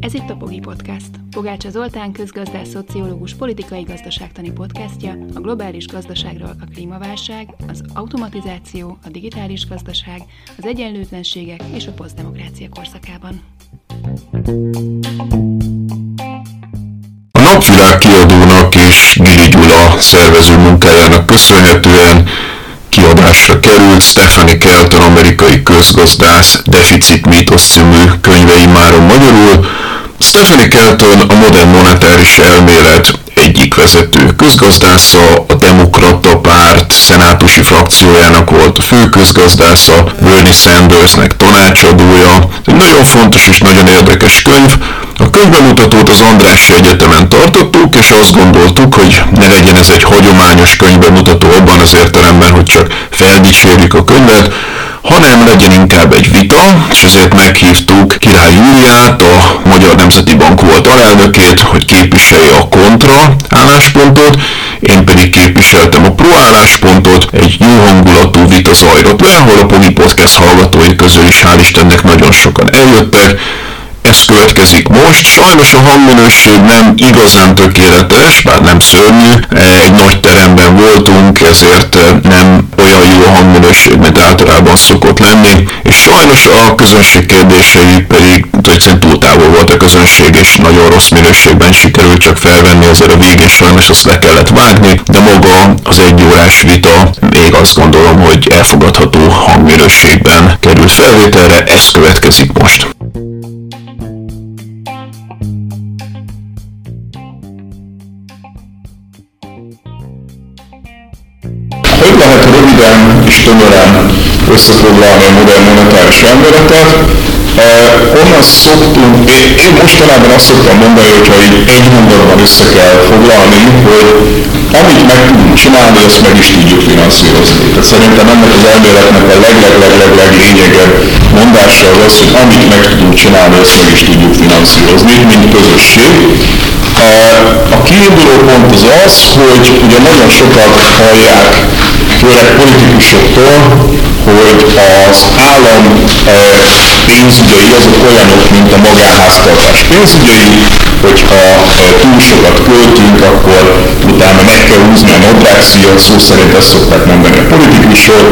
Ez itt a Pogi Podcast. Pogácsa Zoltán közgazdás, szociológus, politikai gazdaságtani podcastja a globális gazdaságról a klímaválság, az automatizáció, a digitális gazdaság, az egyenlőtlenségek és a posztdemokrácia korszakában. A Napvilág kiadónak és Gili Gyula szervező munkájának köszönhetően kiadásra került Stephanie Kelton amerikai közgazdász Deficit Mítosz című könyvei máron magyarul. Stephanie Kelton a modern monetáris elmélet egyik vezető közgazdásza, a Demokrata Párt szenátusi frakciójának volt a fő közgazdásza, Bernie Sandersnek tanácsadója. Egy nagyon fontos és nagyon érdekes könyv. A könyvbemutatót az Andrássy Egyetemen tartottuk, és azt gondoltuk, hogy ne legyen ez egy hagyományos könyvbemutató abban az értelemben, hogy csak feldicsérjük a könyvet, hanem legyen inkább egy vita, és ezért meghívtuk Király Júliát, a Magyar Nemzeti Bank volt alelnökét, hogy képviselje a kontra álláspontot, én pedig képviseltem a pro álláspontot, egy jó hangulatú vita zajlott le, ahol a Pony Podcast hallgatói közül is hál' Istennek nagyon sokan eljöttek, ez következik most. Sajnos a hangminőség nem igazán tökéletes, bár nem szörnyű. Egy nagy teremben voltunk, ezért nem olyan jó a hangminőség, mint általában szokott lenni. És sajnos a közönség kérdései pedig egyszerűen túl távol volt a közönség, és nagyon rossz minőségben sikerült csak felvenni, ezért a végén sajnos azt le kellett vágni, de maga az egy órás vita még azt gondolom, hogy elfogadható hangminőségben került felvételre, ez következik most. És tömören összefoglalni a modern monetáris elméletet? Onnan szoktunk, én, én mostanában azt szoktam mondani, hogyha így egy mondatban össze kell foglalni, hogy amit meg tudunk csinálni, azt meg is tudjuk finanszírozni. Tehát szerintem ennek az elméletnek a leg lényegebb mondása az az, hogy amit meg tudunk csinálni, azt meg is tudjuk finanszírozni, mint közösség. A kiinduló pont az az, hogy ugye nagyon sokat hallják, főleg politikusoktól, hogy az állam pénzügyei azok olyanok, mint a magánháztartás. Pénzügyei, hogyha túl sokat költünk, akkor utána meg kell húzni a nadrágszíjat, szó szerint ezt szokták mondani a politikusok,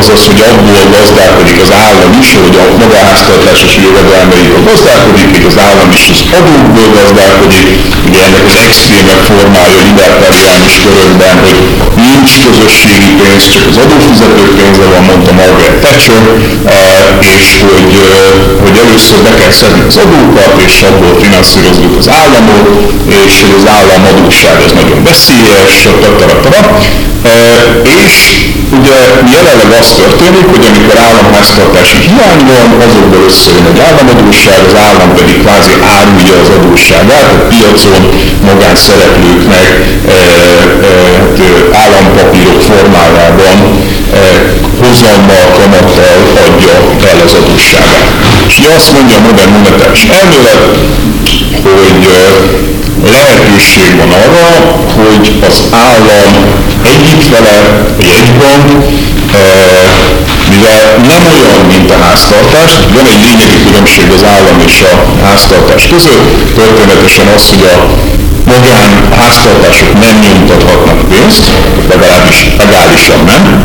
azaz, hogy abból gazdálkodik az állam is, hogy a magánháztartásos jövedelmeiből gazdálkodik, még az állam is az adókból gazdálkodik, ugye ennek az extrémebb formája libertáriánus körökben, hogy nincs közösségi pénz, csak az adófizetők pénze van, mondta Margaret Thatcher, és hogy, hogy először be kell szedni az adókat, és abból finanszírozzuk az államot, és hogy az állam adósság az nagyon veszélyes, stb. És ugye jelenleg az történik, hogy amikor államháztartási hiány van, azokból összejön egy államadóság, az állam pedig kvázi árulja az adósságát, a piacon magánszereplőknek e, e, állampapírok formájában hozammal, kamattal adja el az adósságát. És ugye azt mondja a modern monetáris elmélet, hogy lehetőség van arra, hogy az állam egyik fele, egy jegybank, mivel nem olyan, mint a háztartás, van egy lényegi különbség az állam és a háztartás között, történetesen az, hogy a magán háztartások nem nyomtathatnak pénzt, legalábbis legálisan nem.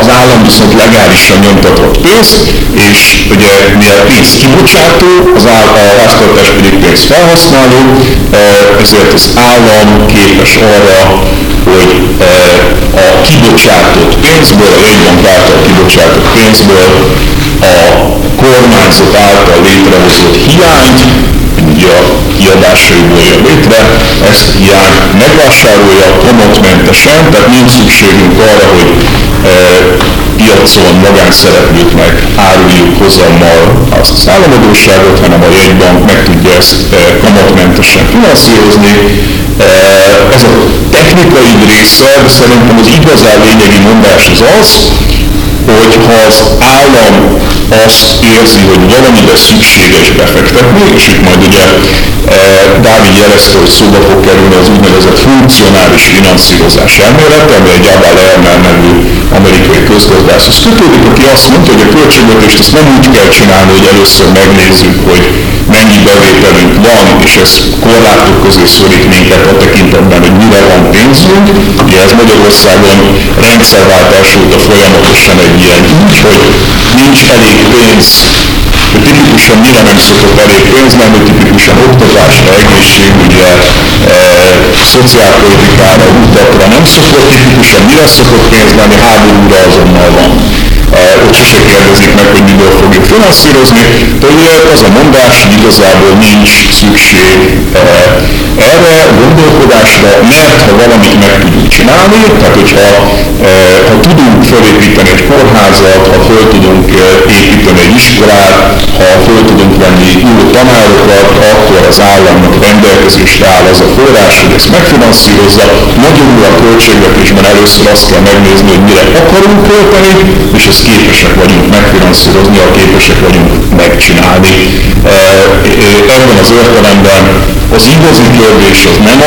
Az állam viszont legálisan nyomtathat pénzt, és ugye mivel pénz kibocsátó, az áll, a háztartás pedig pénz felhasználó, ezért az állam képes arra, hogy a kibocsátott pénzből, a jegybank által kibocsátott pénzből a kormányzat által létrehozott hiányt a kiadásaiból jön létre, ezt hiány megvásárolja kamatmentesen, tehát nincs szükségünk arra, hogy e, piacon magánszereplőknek áruljuk hozammal azt az államadóságot, hanem a jegybank meg tudja ezt e, kamatmentesen finanszírozni. E, ez a technikai része, de szerintem az igazán lényegi mondás az az, hogy az állam azt érzi, hogy valamibe szükséges befektetni, és itt majd ugye e, Dávid jelezte, hogy szóba fog kerülni az úgynevezett funkcionális finanszírozás elmélete, ami egy Abel Lerner nevű amerikai közgazdászhoz kötődik, aki azt mondta, hogy a költségvetést ezt nem úgy kell csinálni, hogy először megnézzük, hogy mennyi bevételünk van, és ez korlátok közé szorít minket a tekintetben, hogy mire van pénzünk. Ugye ez Magyarországon rendszerváltás óta folyamatosan egy ilyen így, hogy nincs elég pénz hogy tipikusan mire nem szokott elég pénz lenni, tipikusan oktatásra, egészségügyre, e, szociálpolitikára, utakra nem szokott, tipikusan mire szokott pénz lenni, háborúra azonnal van ott sose kérdezik meg, hogy miből fogjuk finanszírozni, de ugye az a mondás, hogy igazából nincs szükség erre a gondolkodásra, mert ha valamit meg tudunk csinálni, tehát hogyha ha tudunk felépíteni egy kórházat, ha föl tudunk építeni egy iskolát, ha föl tudunk venni jó tanárokat, akkor az államnak rendelkezésre áll az a forrás, hogy ezt megfinanszírozza. Magyarul a költségvetésben először azt kell megnézni, hogy mire akarunk költeni, és ezt képesek vagyunk megfinanszírozni, ha képesek vagyunk megcsinálni. Ebben az értelemben az igazi kérdés az nem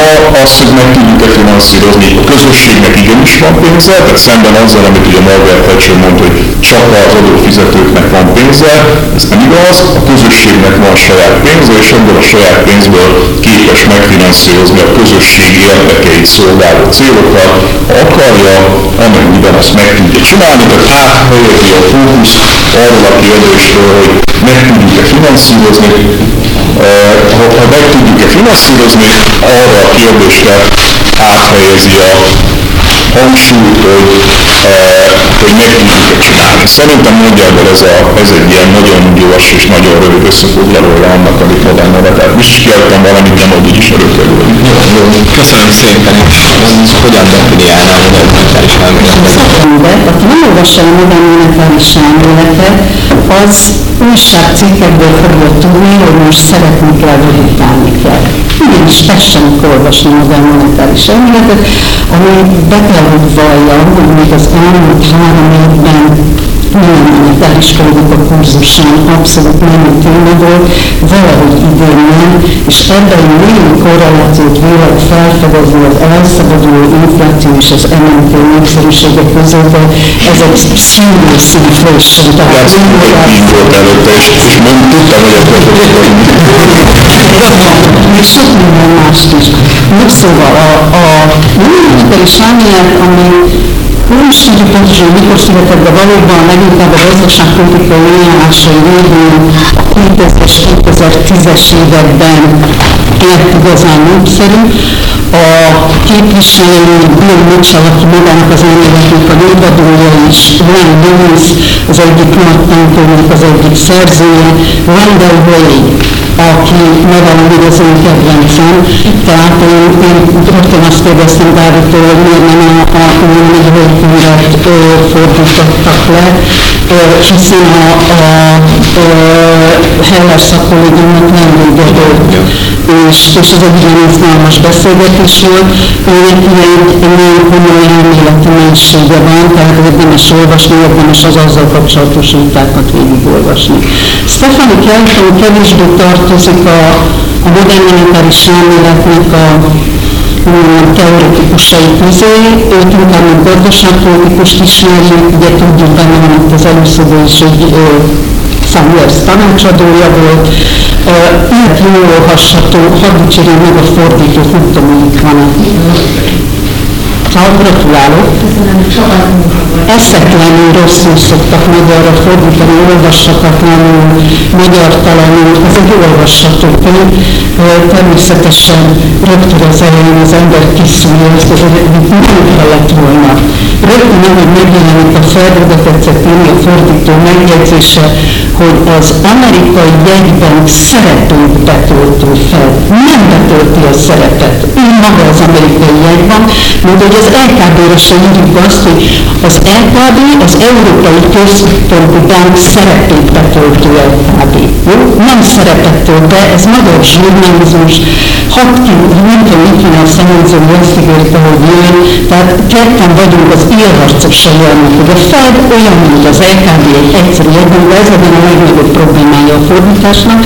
az, hogy meg tudjuk-e finanszírozni, a közösségnek igenis van pénze, tehát szemben azzal, amit ugye Margaret Thatcher mondta, csak az adófizetőknek van pénze, ez nem igaz, a közösségnek van saját pénze, és ebből a saját pénzből képes megfinanszírozni a közösség érdekeit szolgáló célokat, ha akarja, amennyiben azt meg tudja csinálni, tehát áthelyezi a fókusz arról a kérdésről, hogy meg tudjuk-e finanszírozni, ha, ha meg tudjuk-e finanszírozni, arra a kérdésre áthelyezi a hangsúlyt, hogy, hogy meg tudjuk-e csinálni. Szerintem nagyjából ez, a, ez egy ilyen nagyon gyors és nagyon rövid összefoglalója annak, amit modern nevetett. Most is kiadtam valamit, nem hogy is örökölő. Jó, jó, köszönöm szépen, és hogyan definiálna a modern monetáris elméletet? Aki nem olvassa a modern monetáris elméletet, az újságcikkekből fogja tudni, hogy most szeretni kell, utálni kell. Ugyanis tessenek olvasni a monetáris elméletet, ami be kell, hogy valljam, hogy még az elmúlt három évben nem monetáris politika kurzusán abszolút nem téma volt, valahogy idén nem, és ebben némi korrelációt vélek felfedezni az elszabaduló infláció és az MNT népszerűsége között, de ez egy single inflation, tehát így volt előtte, és, és nem tudtam, hogy Még sok minden mást is. Szóval a, a monetáris elmélet, ami nem is tudjuk pontosan, hogy mikor született, de valóban leginkább a gazdaságpolitikai ajánlásai végén a 2000-es, 2010-es években lett igazán népszerű. A képviselő Bill Mitchell, aki magának az elméletnek a névadója is, Ryan Lewis, az egyik nagy tanulónak az egyik szerzője, Randall Way, aki még az én kedvencem. Tehát én, én rögtön azt kérdeztem Dávidtól, hogy miért nem a, a, négy könyvet fordítottak le, hiszen a, a, a Heller szakkollégiumnak nem vége és, és ez egy ilyen izgalmas beszélgetés volt, őnek egy, egy nagyon komoly elméleti mélysége van, tehát érdemes olvasni, érdemes az azzal kapcsolatos vitákat végigolvasni. Stephanie Kelton kevésbé tartozik a, a modern monetáris elméletnek a teoretikusai közé, őt inkább mint gazdaságpolitikust ismerjük, ugye tudjuk benne van itt az előszobó is, hogy Samuels tanácsadója volt, Ilyet jól olvasható, hadd dicsérjem meg a fordítót, nem tudom, hogy itt van Szóval gratulálok. Eszetlenül rosszul szoktak magyarra fordítani, olvashatatlanul, magyartalanul. Ez egy olvasható könyv. Természetesen rögtön az elején az ember kiszúrja ezt, hogy nem kellett volna. Rögtön, ahogy megjelenik a felvezetett a fordító megjegyzése, hogy az amerikai jegyben szerepét betöltő fel. Nem betölti a szerepet. Ő maga az amerikai jegyban, mondja, hogy az LKB-re sem írjuk azt, hogy az LKB az Európai Központi Bank szerepét betöltő LKB. Jó? Nem szerepet tölt be, ez magyar zsurnalizmus, hat ki, nem tudom, mit van a személyző, azt ígérte, hogy jön, tehát ketten vagyunk az élharcosai annak, hogy a Fed olyan, mint az LKB egy egyszerű jegyben, de ez lenne a legnagyobb problémája a fordításnak.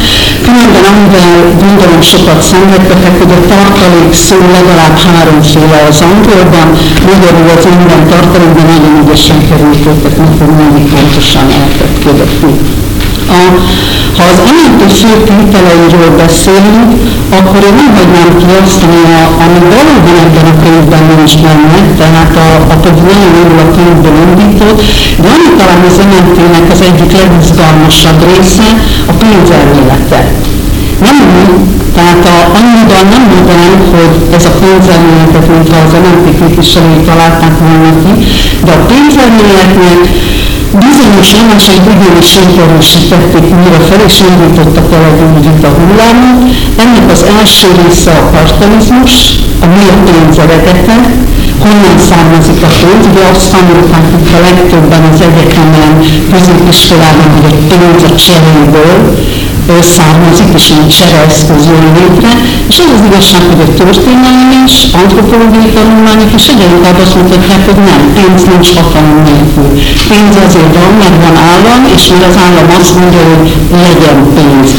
Különben amivel gondolom sokat szenvedtetek, hogy a tartalék szó legalább háromféle az angolban, magyarul az minden tartalékban nagyon ügyesen került őket, mikor mindig pontosan lehetett követni. A, ha az emeltő fő tételeiről beszélünk, akkor én nem hagynám ki azt, ami, a, ami valóban ebben a könyvben nincs benne, tehát a, a pedig nagyon jól a könyvből indított, de ami talán az emeltének az egyik legizgalmasabb része, a pénzelmélete. Nem tehát a, annyiban nem mondanám, hogy ez a pénzelméletet, mintha az MNT képviselői találták volna ki, de a pénzelméletnek bizonyos elemeseit igenis értelmesítették újra fel, és indítottak el egy új vita hullámot. Ennek az első része a kapitalizmus, a mi a pénz eredete, honnan származik a pénz. Ugye azt tanulták itt a legtöbben az egyetemen, középiskolában, hogy a pénz a cseréből, származik, és egy csereeszköz jön létre, és az az igazság, hogy a történelem is, antropológiai tanulmányok is egyre inkább azt mutatják, hogy nem, pénz nincs hatalom nélkül. Pénz azért van, mert van állam, és mert az állam azt mondja, hogy legyen pénz.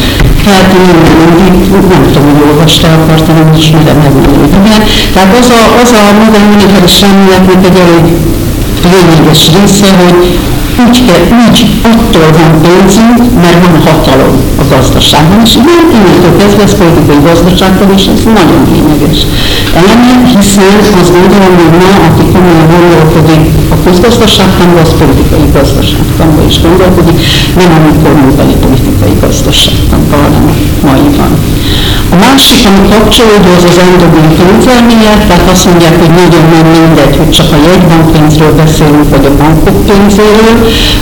Tehát én mindig, nem tudom, hogy olvasta akartam, és mire megmondani. Tehát az a, az a modern monetáris elméletnek egy elég lényeges része, hogy kell, úgy attól van pénzünk, mert van hatalom a gazdaságban, és igen, innentől kezdve ez politikai gazdaságban, és ez nagyon lényeges eleme, hiszen azt gondolom, hogy ma, aki komolyan gondolkodik a közgazdaságtanba, az politikai gazdaságtanba is gondolkodik, nem amikor múltani politikai gazdaságtanba, hanem a maiban. A másik, ami kapcsolódó, az az endogén pénzelmélet, tehát azt mondják, hogy nagyon nem mindegy, hogy csak a jegybankpénzről beszélünk, vagy a bankok pénzéről.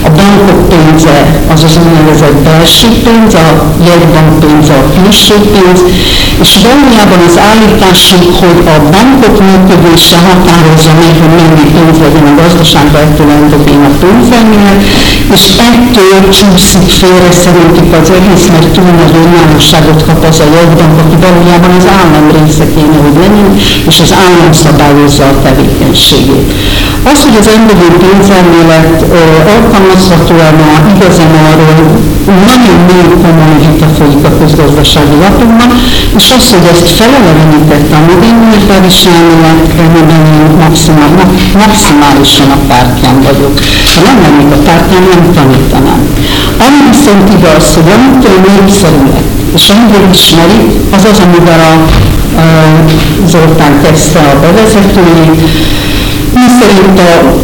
A bankok pénze az az úgynevezett belső pénz, a jegybank pénze a külső pénz, és valójában az állításunk, hogy a bankok működése határozza meg, hogy mennyi pénz legyen a gazdaságban, ettől endogén a pénzelmélet, és ettől csúszik félre szerintük az egész, mert túl nagy önállóságot kap az a jegybank, aki valójában az állam része kéne, hogy legyen, és az állam szabályozza a tevékenységét. Az, hogy az emberi pénzelmélet alkalmazható-e ma, igazán arról nagyon mély komoly vita folyik a közgazdasági lapokban, és az, hogy ezt felelevenítette a modern monetáris elmélet, amiben én maximál, maximálisan a pártján vagyok. Ha nem lennék a pártján, nem tanítanám. Ami viszont igaz, hogy amitől népszerű lett, és amiből ismeri, az az, amivel a, a Zoltán kezdte a bevezetőjét, mi szerint a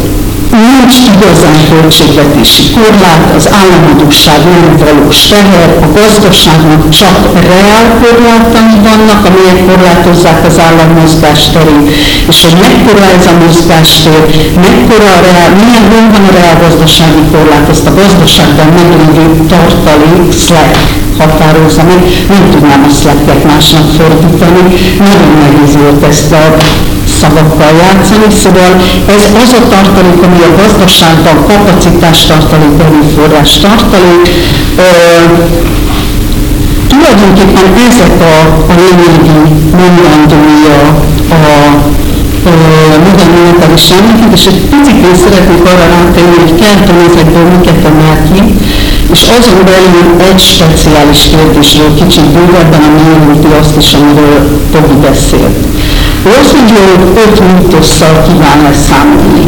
nincs igazán költségvetési korlát, az államadóság nem valós teher, a gazdaságnak csak reál korlátai vannak, amelyek korlátozzák az állam mozgásterét, és hogy mekkora ez a mozgástér, mekkora a reál, milyen van a reál gazdasági korlát, ezt a gazdaságban meglévő tartalék, slack határozza meg, nem tudnám a slacket másnak fordítani, nagyon nehéz volt ezt a szavakkal játszani, szóval ez az a tartalék, ami a gazdaságban kapacitás tartalék, erőforrás tartalék, ö, tulajdonképpen ezek a, a lényegi mondandói a, a modern monetáris elmélet, és egy picit szeretnék arra rátenni, hogy Kelton ezekből miket emel ki, és azon belül egy speciális kérdésről kicsit bővebben, ami érinti azt is, amiről Tobi beszélt. Hogy öt mítosszal kíván leszámolni.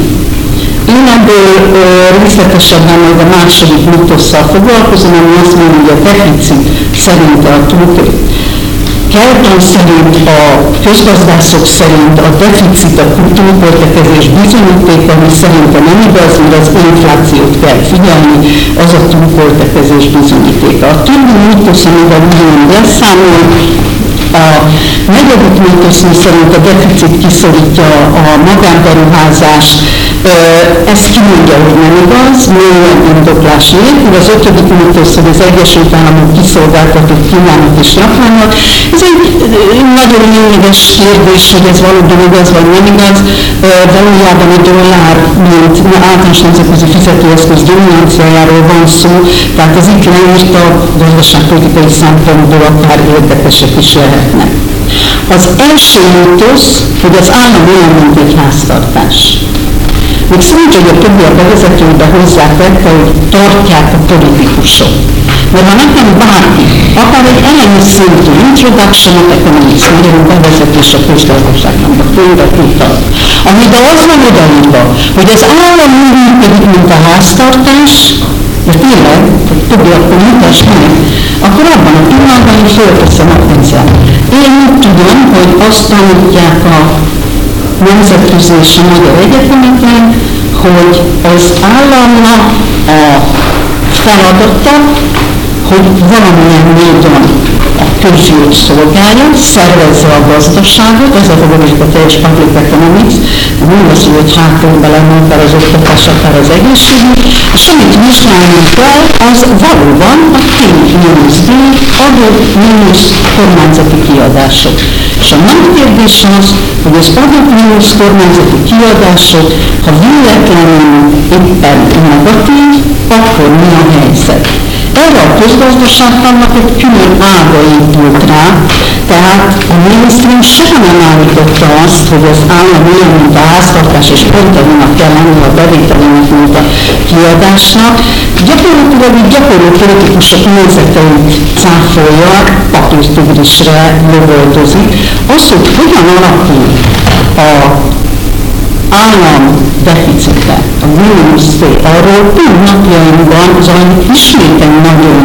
Én ebből ö, részletesebben majd a második mítosszal foglalkozom, ami azt mondja, hogy a deficit szerint a túltét. Kelton szerint, a közgazdászok szerint a deficit a túlköltekezés bizonyíték, ami szerintem nem igaz, mert az inflációt kell figyelni, az a túlköltekezés bizonyítéka. A többi mítosz, amivel ugyanúgy leszámol, a negyedik mítosz szerint a deficit kiszorítja a magánberuházást, ez kimondja, hogy nem igaz, milyen indoklás nélkül. Az ötödik mítosz, hogy az Egyesült Államok kiszolgáltatott Kínának és Japánnak. Ez egy nagyon lényeges kérdés, hogy ez valóban igaz vagy nem igaz. Valójában a dollár, mint általános nemzetközi fizetőeszköz dominanciájáról van szó, tehát az itt leírt a gazdaságpolitikai szempontból akár érdekesek is lehetnek. Az első mítosz, hogy az állam olyan, mint egy háztartás. Még szerint, hogy a többi a bevezetőbe hozzátette, hogy tartják a politikusok. Mert ha nekem bárki, akár egy elemi szintű introduction of economics, magyarul bevezetés a közgazdaságnak, a könyvet mutat, amiben az van odaírva, hogy az állam úgy működik, mint a háztartás, de tényleg, hogy többi akkor mutass meg, akkor abban a pillanatban is fölteszem a pénzem. Én úgy tudom, hogy azt tanítják a nemzetközi és a magyar egyetemeken, hogy az államnak a feladata, hogy valamilyen módon a közjót szolgálja, szervezze a gazdaságot, ez a a teljes public economics, nem az, hogy hátul lenne akár az oktatás, akár az egészségügy, és amit vizsgálni kell, az valóban a tény mínusz B, adó mínusz kormányzati kiadások. És a nagy kérdés az, hogy az mínusz kormányzati kiadások, ha véletlenül éppen negatív, akkor mi a helyzet? Erre a közgazdaságtannak egy külön ága épült rá, tehát a minisztérium soha nem állította azt, hogy az állam olyan, mint a háztartás, és pont annak kell lenni a bevételének, mint a kiadásnak. Gyakorlatilag így gyakorló politikusok nézeteit cáfolja, papírtigrisre lövöldözik. Az, hogy hogyan alakul a állam deficite, a mínuszé, arról pont napjainkban zajlik ismét egy nagyon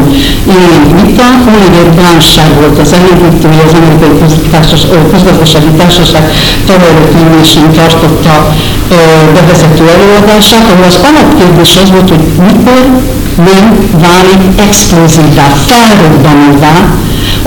élénk vita. Oliver Blanchard volt az elindítója, az Amerikai Közgazdasági Társaság tavaly ülésen tartotta bevezető előadását, ahol az alapkérdés az volt, hogy mikor nem válik exkluzívá, felrobbanóvá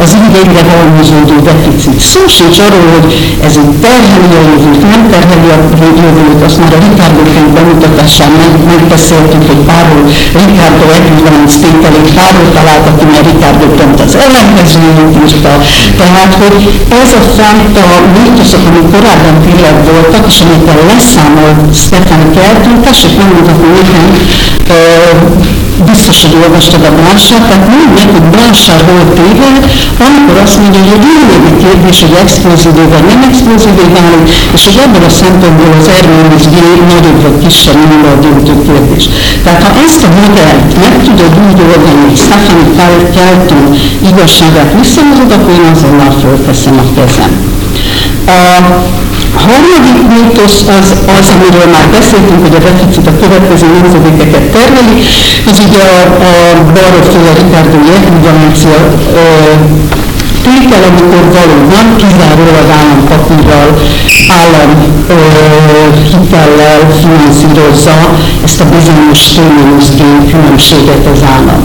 az így egyre halmozódó deficit. Szó sincs arról, hogy ez egy terheli a jövőt, nem terheli a jövőt, azt már a Ricardo könyv bemutatásán meg, megbeszéltük, hogy Páró Ricardo ekvivalens tételét Páró találta ki, mert Ricardo pont az ellenkezőjét írta. Tehát, hogy ez a fajta mítoszok, amik korábban tényleg voltak, és amikkel leszámolt Stefan Kelton, tessék megmutatni nekem, biztos, hogy olvastad a Blanchard, tehát mondd meg, hogy Blanchard hol téved, amikor azt mondja, hogy egy lényegi kérdés, hogy explozívvé vagy nem explozívvé válik, és hogy ebből a szempontból az Erménis G nagyobb vagy kisebb nulla a döntő kérdés. Tehát ha ezt a modellt meg tudod úgy oldani, hogy Stefani Kelton igazságát visszahozod, akkor én azonnal fölteszem a kezem. A harmadik mítosz az, az, amiről már beszéltünk, hogy a deficit a következő nemzedékeket termeli, ez ugye a, a balról féle Ricardo ekvivalencia tétel, amikor valóban kizárólag állampapírral, állam ö, hitellel finanszírozza ezt a bizonyos stimulus különbséget az állam.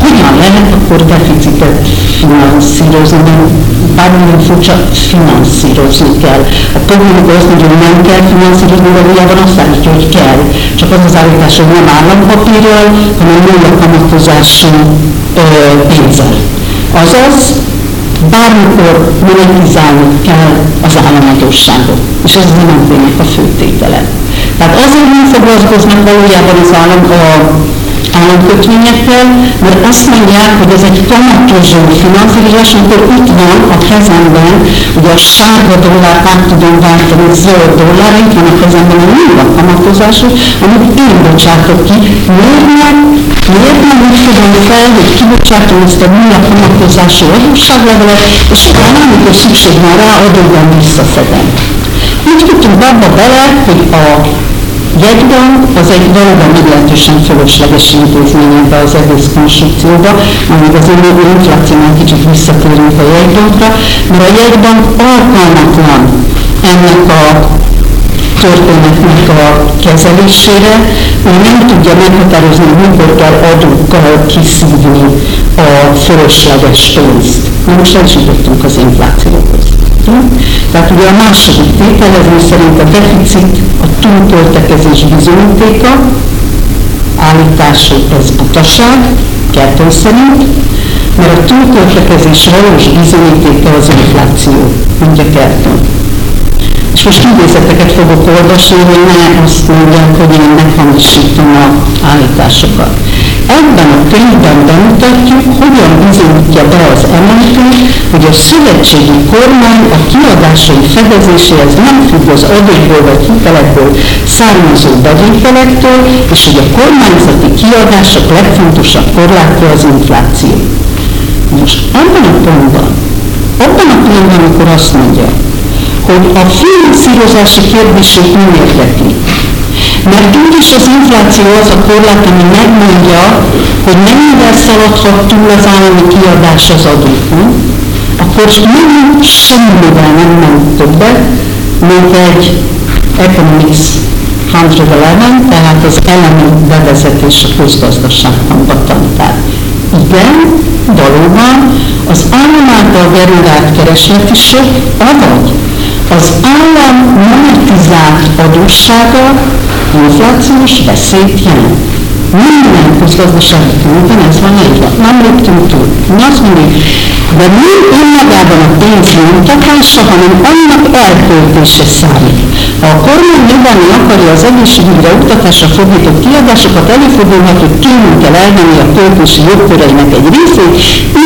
Hogyan lehet akkor deficitet finanszírozni, bármilyen furcsa finanszírozni kell. A probléma az, hogy nem kell finanszírozni, valójában azt állítja, hogy kell. Csak az az állítás, hogy nem állampapírral, hanem nulla kamatozású pénzzel. Azaz, bármikor monetizálni kell az államadóságot. És ez az MNP-nek a főtétele. Tehát azért nem foglalkoznak valójában az állam a államkötvényekkel, mert azt mondják, hogy ez egy kamatozó finanszírozás, amikor itt van a kezemben, ugye a sárga dollárt át tudom váltani zöld dollárra, itt van a kezemben a nulla kamatozású, amit én bocsátok ki. Miért nem? Miért nem úgy fogom fel, hogy kibocsátom ezt a nulla kamatozású adósságlevelet, és utána, amikor szükség van rá, adóban visszaszedem. Úgy tudtunk abba bele, hogy a jegybank az egy valóban meglehetősen fölösleges intézmény ebbe az egész konstrukcióba, amíg az inflációnál kicsit visszatérünk a jegybankra, mert a jegybank alkalmatlan ennek a történetnek a kezelésére, ő nem tudja meghatározni, hogy mikor kell adókkal kiszívni a fölösleges pénzt. Na most el is az inflációhoz. Tehát ugye a második tételező szerint a deficit a túltöltekezés bizonyítéka, állítású ez butaság, kettő szerint, mert a túltöltekezés valós bizonyítéka az infláció, mondja Kerton. És most idézeteket fogok olvasni, hogy ne azt mondják, hogy én meghamisítom a állításokat. Ebben a könyvben bemutatjuk, hogyan bizonyítja be az MNP, hogy a szövetségi kormány a kiadásai fedezéséhez nem függ az adókból vagy hitelekből származó bevételektől, és hogy a kormányzati kiadások legfontosabb korlátja az infláció. Most abban a pontban, abban a pontban, amikor azt mondja, hogy a finanszírozási kérdését nem érdekli, mert úgyis az infláció az a korlát, ami megmondja, hogy mennyivel szaladhat túl az állami kiadás az adókon, akkor nem semmivel nem ment többet, mint egy Economics 111, tehát az elemi bevezetés a közgazdaságtanba tanítás. Igen, valóban az állam által generált kereslet is sok, avagy az állam monetizált adóssága inflációs veszélyt jelent. Minden közgazdasági tanulban ez van írva. Nem léptünk túl. Mi azt mondjuk, de nem önmagában a pénz nyomtatása, hanem annak elköltése számít. Ha a kormány növelni akarja az egészségügyre, oktatásra fordított kiadásokat, előfordulhat, hogy tőlünk kell elvenni a költési jogköreinek egy részét,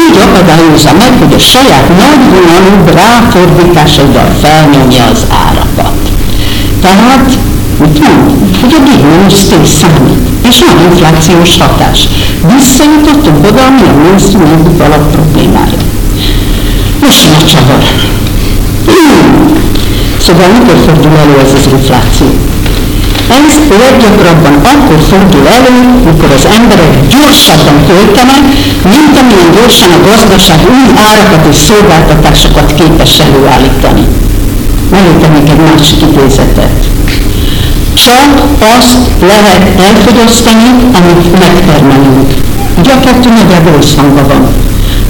így akadályozza meg, hogy a saját nagyvonalú ráfordításaival felnyomja az árakat. Tehát mond? Hogy a big számít, és van inflációs hatás. Visszajutottunk oda, ami a mainstream egyik alap problémája. Most jön a csavar. Szóval mikor fordul elő ez az infláció? Ez leggyakrabban akkor fordul elő, mikor az emberek gyorsabban költenek, mint amilyen gyorsan a gazdaság új árakat és szolgáltatásokat képes előállítani. Mellétenék egy másik idézetet. Csak azt lehet elfogyasztani, amit megtermelünk. Kettő nagyjából összhangban van.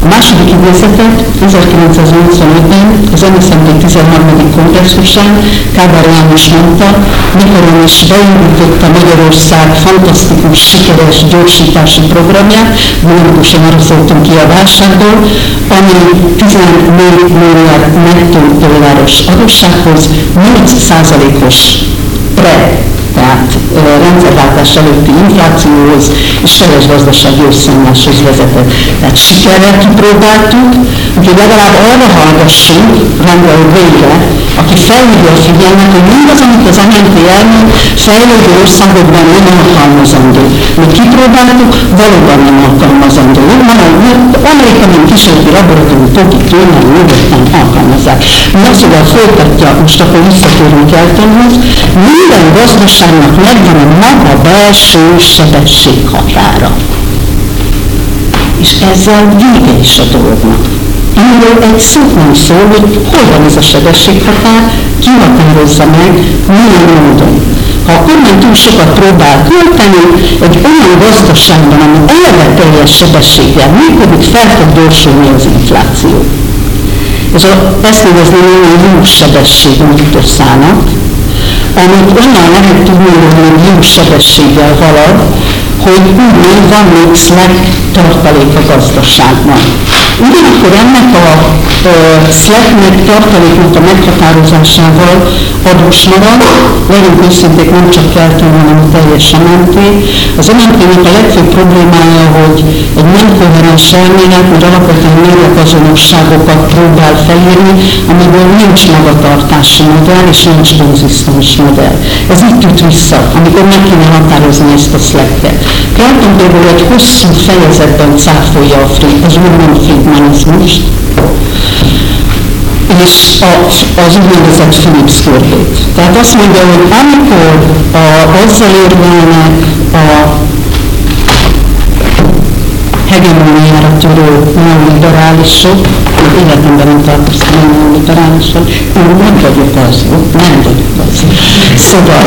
A második idézetet 1985-ben az MSZMD 13. kongresszusán Kádár János mondta, mikor is beindította Magyarország fantasztikus, sikeres gyorsítási programját, vonatosan arra szóltunk ki a válságból, ami 14 milliárd nettó dolláros adóssághoz 不对，啊，rendszerváltás előtti inflációhoz és teljes gazdasági összeomláshoz vezetett. Tehát sikerrel kipróbáltuk, úgyhogy legalább arra hallgassunk rendre végre, aki felhívja a figyelmet, hogy mindaz, amit az MNT elmond, fejlődő országokban nem alkalmazandó. Mi kipróbáltuk, valóban nem alkalmazandó. Mint kísérleti laboratórium, Toki Trónál nyugodtan alkalmazzák. Na szóval folytatja, most akkor visszatérünk Eltonhoz, minden gazdaságnak megvan a maga belső sebességhatára. És ezzel vége is a dolognak. Erről egy szót nem szól, hogy hol ez a sebességhatár, ki határozza meg, milyen módon. Ha a kormány túl sokat próbál költeni, egy olyan gazdaságban, ami eleve teljes sebességgel működik, fel fog gyorsulni az infláció. Ez a, ezt nevezném olyan jó sebesség mítoszának, amit onnan lehet tudni, hogy jó sebességgel halad, hogy úgymond van még slack tartalék a gazdaságban. Ugyanakkor ennek a uh, slacknek, tartaléknak a meghatározásával adós marad, legyünk őszinték nem csak keltő, hanem teljesen MNT. Az MNT-nek a legfőbb problémája, hogy egy nem koherens elmélet, hogy alapvetően mérlekazonosságokat próbál felírni, amiből nincs magatartási modell és nincs konzisztens modell. Ez itt jut vissza, amikor meg kéne határozni ezt a slacket. Kelton például egy hosszú fejezetben cáfolja a free, az úgymond friedmanizmust, és a, az úgynevezett Philips körbét. Tehát azt mondja, hogy amikor a, azzal érvelnek a hegemóniára törő neoliberálisok, az életemben nem tartoztam neoliberálisan, én nem vagyok az, nem vagyok az. Szóval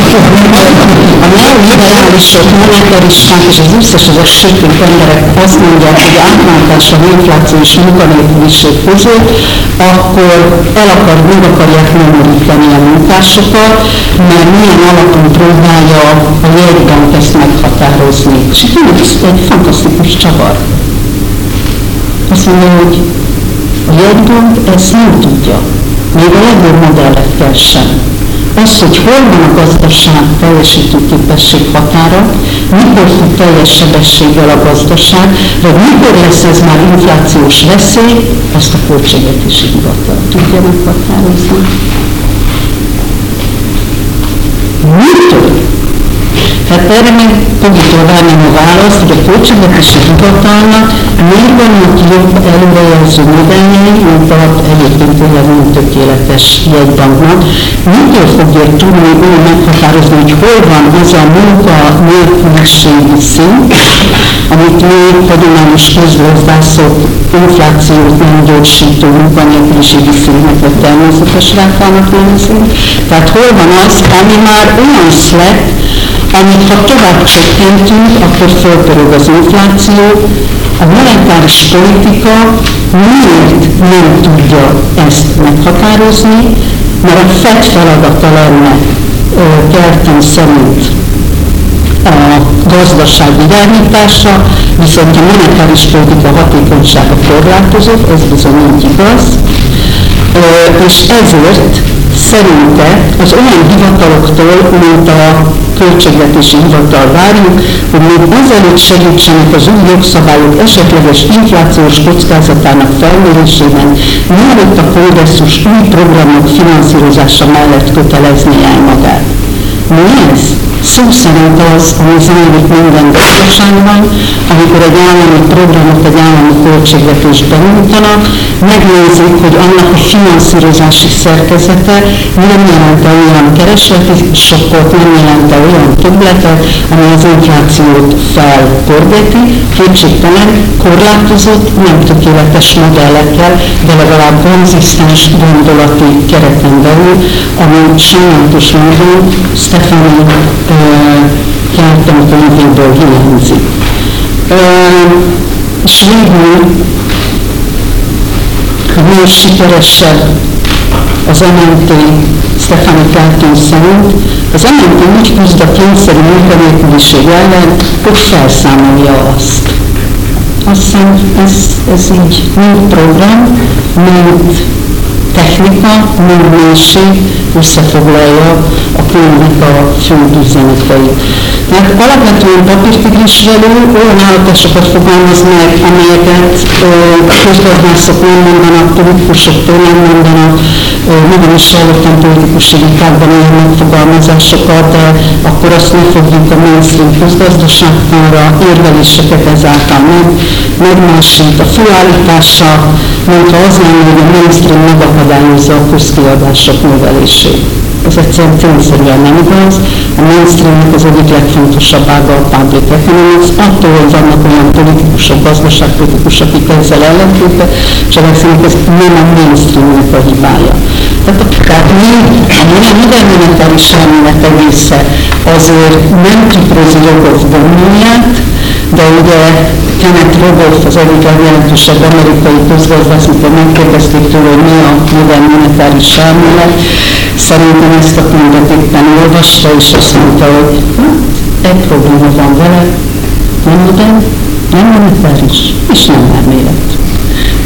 a neoliberálisok, monetaristák és az összes az a sötét emberek azt mondják, hogy átmátás a infláció és munkanélküliség között, akkor el akar, meg akarják nyomorítani a munkásokat, mert milyen alapon próbálja a jegybank ezt meghatározni. És itt egy fantasztikus csavar. Azt mondja, hogy a jegybank ezt nem tudja, még a legjobb modellekkel sem az, hogy hol van a gazdaság teljesítő képesség határa, mikor fut teljes sebességgel a gazdaság, vagy mikor lesz ez már inflációs veszély, azt a költségvetési hivatal tudja meghatározni. Mitől? Tehát erre még Pogitól várnám a választ, hogy a költségvetési hivatalnak miért vannak jobb előrejelző modelljei, mint a egyébként tényleg nem tökéletes jegybanknak. Mitől fogja tudni ő meghatározni, hogy hol van az a munka nélküliségi szint, amit mi hagyományos közgazdászok inflációt nem gyorsító munkanélküliségi szintnek vagy természetes rátának nevezünk. Tehát hol van az, ami már olyan szlek, amit ha tovább csökkentünk, akkor fölpörög az infláció. A monetáris politika miért nem tudja ezt meghatározni, mert a FED feladata lenne Kertin szerint a gazdaság irányítása, viszont a monetáris politika hatékonysága korlátozott, ez bizony így igaz, és ezért szerinte az olyan hivataloktól, mint a költségvetési hivatal várjuk, hogy még azelőtt segítsenek az új jogszabályok esetleges inflációs kockázatának felmérésében, mielőtt a progresszus új programok finanszírozása mellett kötelezni el magát. Mi ez? Szerint az, ami zajlik minden gazdaságban, amikor egy állami programot, egy állami költségvetést benyújtanak, megnézik, hogy annak a finanszírozási szerkezete nem jelente olyan keresleti sokkot, nem jelente olyan többletet, ami az inflációt felpörgeti, kétségtelen, korlátozott, nem tökéletes modellekkel, de legalább konzisztens gondolati kereten belül, ami sajnálatos módon Stefani jártam könyvéből hiányzik. És végül, hogy miért sikeresebb az MNT Stefani Kártón szerint, az MNT úgy küzd a kényszerű munkanélküliség ellen, hogy felszámolja azt. Azt hiszem, ez, ez így mind program, mind technika, mind mélység összefoglalja a könyvnek a fő üzeneteit. Mert alapvetően papírtigrisvelő olyan állatásokat fogalmaz meg, amelyeket közgazdászok nem mondanak, politikusoktól nem mondanak, magam is hallottam politikusi vitákban ilyen megfogalmazásokat, de akkor azt ne fogjuk a mainstream közgazdaságtanra, érveléseket ezáltal meg, megmásít. A főállítása, mintha az lenne, hogy a mainstream megakadályozza a közkiadások növelését. Ez egyszerűen tényszerűen nem igaz. A mainstreamnek az egyik legfontosabb ága a public economics, attól, hogy vannak olyan politikusok, gazdaságpolitikusok, akik ezzel ellentétben cselekszenek, ez nem a mainstreamnek a hibája. Tehát, tehát mi, a modern monetáris elmélet egésze azért nem tükrözi jogok vonóját, de ugye Kenneth Rogoff, az egyik legjelentősebb amerikai közgazdász, amikor megkérdezték tőle, hogy mi a modern monetáris elmélet, szerintem ezt a könyvet éppen olvasta, és azt mondta, hogy hát, egy probléma van vele, nem modern, nem monetáris, és nem elmélet.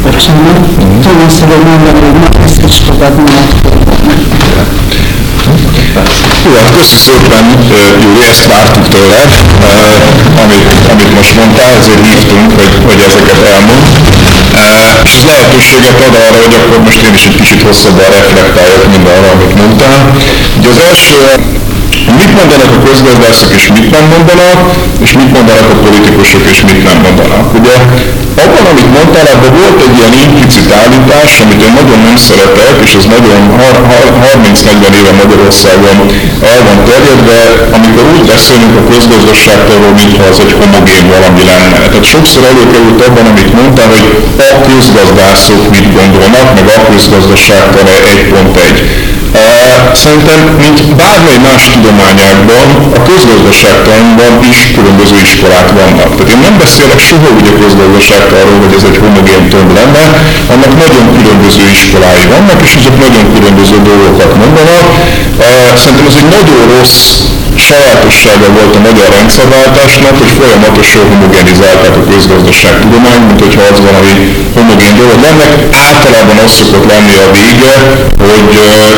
Bocsánat, tudom hogy mondani, hogy ma ezt is fogadni jó, hát köszi szépen, Júli, ezt vártuk tőled, amit, amit most mondtál, ezért hívtunk, hogy, hogy ezeket elmond. És ez lehetőséget ad arra, hogy akkor most én is egy kicsit hosszabban reflektáljak mindarra, amit mondtál. Ugye az első Mit mondanak a közgazdászok és mit nem mondanak, és mit mondanak a politikusok és mit nem mondanak. Ugye abban, amit mondtál, abban volt egy ilyen implicit állítás, amit én nagyon nem szeretek, és ez nagyon 30-40 éve Magyarországon el van terjedve, amikor úgy beszélünk a közgazdaságtól, mintha az egy homogén valami lenne. Tehát sokszor előkerült abban, amit mondtál, hogy a közgazdászok mit gondolnak, meg a közgazdaságtan 1.1. Szerintem, mint bármely más tudományákban, a közgazdaságtanban is különböző iskolák vannak. Tehát én nem beszélek soha úgy a közgazdaságtanról, hogy ez egy homogén tömb lenne, annak nagyon különböző iskolái vannak, és azok nagyon különböző dolgokat mondanak. Szerintem ez egy nagyon rossz sajátossága volt a magyar rendszerváltásnak, hogy folyamatosan homogenizálták a közgazdaságtudomány, mint hogyha az valami homogén dolog lenne. Általában az szokott lenni a vége, hogy,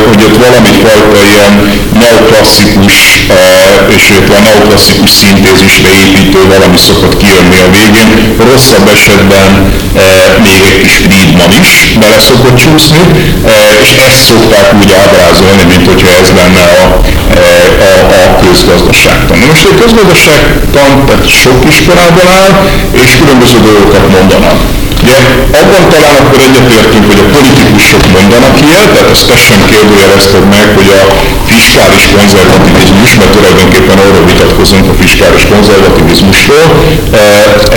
hogy ott valami fajta ilyen neoklasszikus, és a neoklasszikus szintézisre építő valami szokott kijönni a végén. Rosszabb esetben még egy kis Friedman is bele szokott csúszni, és ezt szokták úgy ábrázolni, mint hogyha ez lenne a, a, a közgazdaságtan. Most egy közgazdaságtan tehát sok iskolában áll, és különböző dolgokat mondanak. Ugye abban talán akkor egyetértünk, hogy a politikusok mondanak ilyet, tehát ezt te sem kérdőjelezted meg, hogy a fiskális konzervativizmus, mert tulajdonképpen arról vitatkozunk a fiskális konzervativizmusról, e,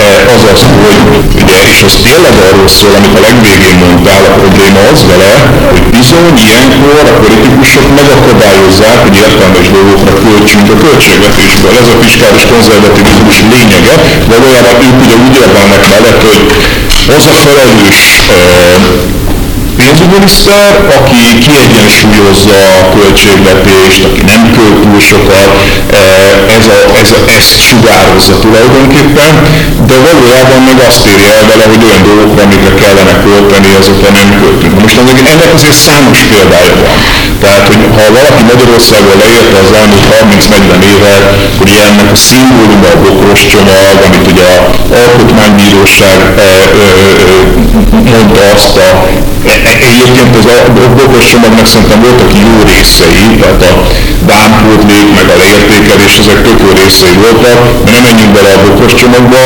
e, az az, hogy ugye, és az tényleg arról szól, amit a legvégén mondtál, a probléma az vele, hogy bizony ilyenkor a politikusok megakadályozzák, hogy értelmes dolgokra költsünk a költségvetésből. Ez a fiskális konzervativizmus lényege, valójában ők ugye úgy érvelnek mellett, hogy az a felelős pénzügyminiszter, aki kiegyensúlyozza a költségvetést, aki nem költ túl sokat, ez a, ez a, ezt sugározza tulajdonképpen, de valójában meg azt írja el vele, hogy olyan dolgokra, amikre kellene költeni, azokra nem költünk. Most ennek azért számos példája van. Tehát, hogy ha valaki Magyarországon leírta az elmúlt 30-40 évet, hogy ilyennek a szimbóluma a bokros csomag, amit ugye a Alkotmánybíróság mondta azt a Egyébként az a bokros csomagnak szerintem voltak jó részei, tehát a vámpótlék, meg a leértékelés, ezek tök jó részei voltak, de nem menjünk bele a bokros csomagba,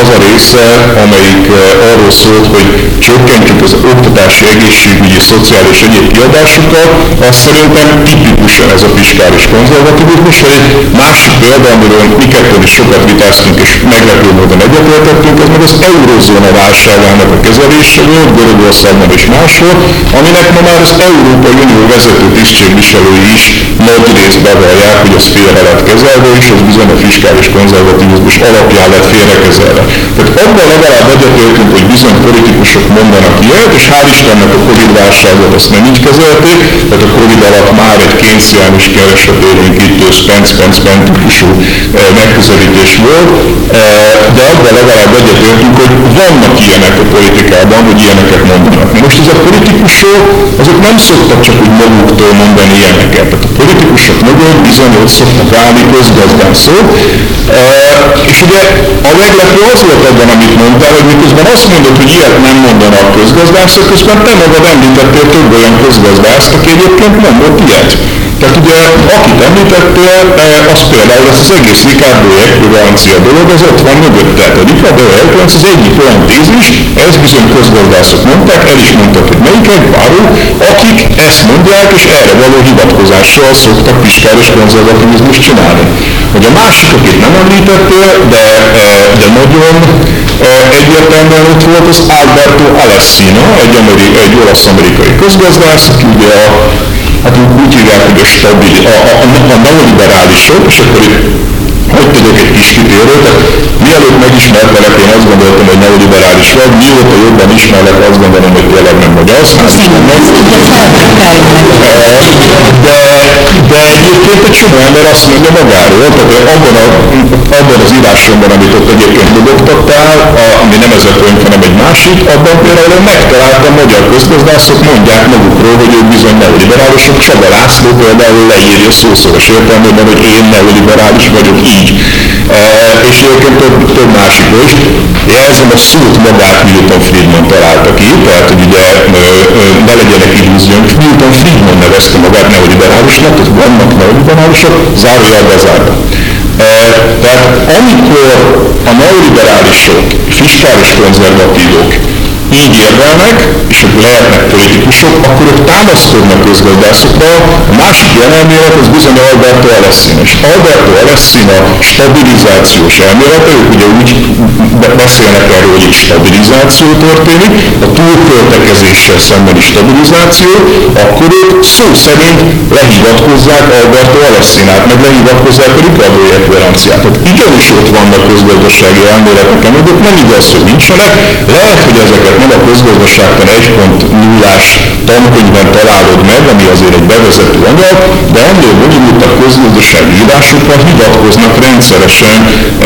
az a része, amelyik arról szólt, hogy csökkentjük az oktatási, egészségügyi, szociális egyéb kiadásokat, az szerintem tipikusan ez a fiskális konzervativizmus, vagy egy másik példa, amiről mi kettőn is sokat vitáztunk, és meglepő módon egyetértettünk, ez meg az eurozóna válságának a kezelése volt, Görögországban és máshol, aminek ma már az Európai Unió vezető tisztségviselői is nagy részt bevallják, hogy az félre lett kezelve, és az bizony a fiskális konzervativizmus alapján lett félrekezelve. Tehát abban legalább egyetértünk, hogy bizony politikusok mondanak ilyet, és hál' Istennek a Covid válságot ezt nem így kezelték, tehát a Covid alatt már egy kénciánus keresetérvénykítő spence-spence típusú eh, megközelítés volt, eh, de abban legalább egyetértünk, hogy vannak ilyenek a politikában, hogy ilyeneket mondanak. Most ezek a politikusok, azok nem szoktak csak úgy maguktól mondani ilyeneket. Tehát a politikusok mögött bizony ott szoktak állni közgazdászok, e, és ugye a meglepő az volt ebben, amit mondtál, hogy miközben azt mondod, hogy ilyet nem mondanak közgazdászok, közben te magad említettél több olyan közgazdászt, aki egyébként mondott ilyet. Tehát ugye, akit említettél, eh, az például ez az egész Ricardo ekvivalencia dolog, az ott van mögött. Tehát a Ricardo ekvivalencia az egyik olyan tézis, ez bizony közgazdászok mondták, el is mondtak, hogy melyikek, báró, akik ezt mondják, és erre való hivatkozással szoktak fiskális konzervativizmus csinálni. Hogy a másik, akit nem említettél, de, eh, de nagyon eh, egyértelműen ott volt az Alberto Alessina, egy, ameri, egy olasz-amerikai közgazdász, aki ugye a hát úgy hívják, hogy a stabil, a, a, a, a neoliberálisok, és akkor itt hogy tegyek egy kis kitérőt, mielőtt megismertelek, én azt gondoltam, hogy neoliberális vagy, mióta jobban ismerlek, azt gondolom, hogy tényleg nem vagy az. Hát, de, de egyébként egy csomó ember azt mondja magáról, tehát abban, a, abban az írásomban, amit ott egyébként dobogtattál, ami nem ez a könyv, hanem egy másik, abban például megtaláltam magyar közgazdászok mondják magukról, hogy ők bizony neoliberálisok. Csaba László például leírja szószoros értelmében, hogy én neoliberális vagyok így. E, és egyébként több, több másik is. Jelzem a szót magát Milton Friedman találta ki, tehát hogy ugye ne legyenek illúziók. Milton Friedman nevezte magát neoliberálisnak, tehát vannak neoliberálisok, zárójel bezárva. Tehát amikor a neoliberálisok, fiskális konzervatívok így érvelnek, és ők lehetnek politikusok, akkor ők támaszkodnak közgazdászokra. A másik ilyen elmélet az bizony Alberto Alessina. És Alberto Alessina stabilizációs elmélete, ők ugye úgy beszélnek erről, hogy stabilizáció történik, a túlköltekezéssel szembeni stabilizáció, akkor ők szó szerint lehivatkozzák Alberto Alessinát, meg lehivatkozzák a Ricardo ekvivalenciát. Tehát igenis ott vannak közgazdasági elméletek, amelyek nem igaz, hogy nincsenek, lehet, hogy ezeket nem a közgazdaságtan 1.0-ás tankönyvben találod meg, ami azért egy bevezető anyag, de ennél bonyolultabb közgazdasági írásokra hivatkoznak rendszeresen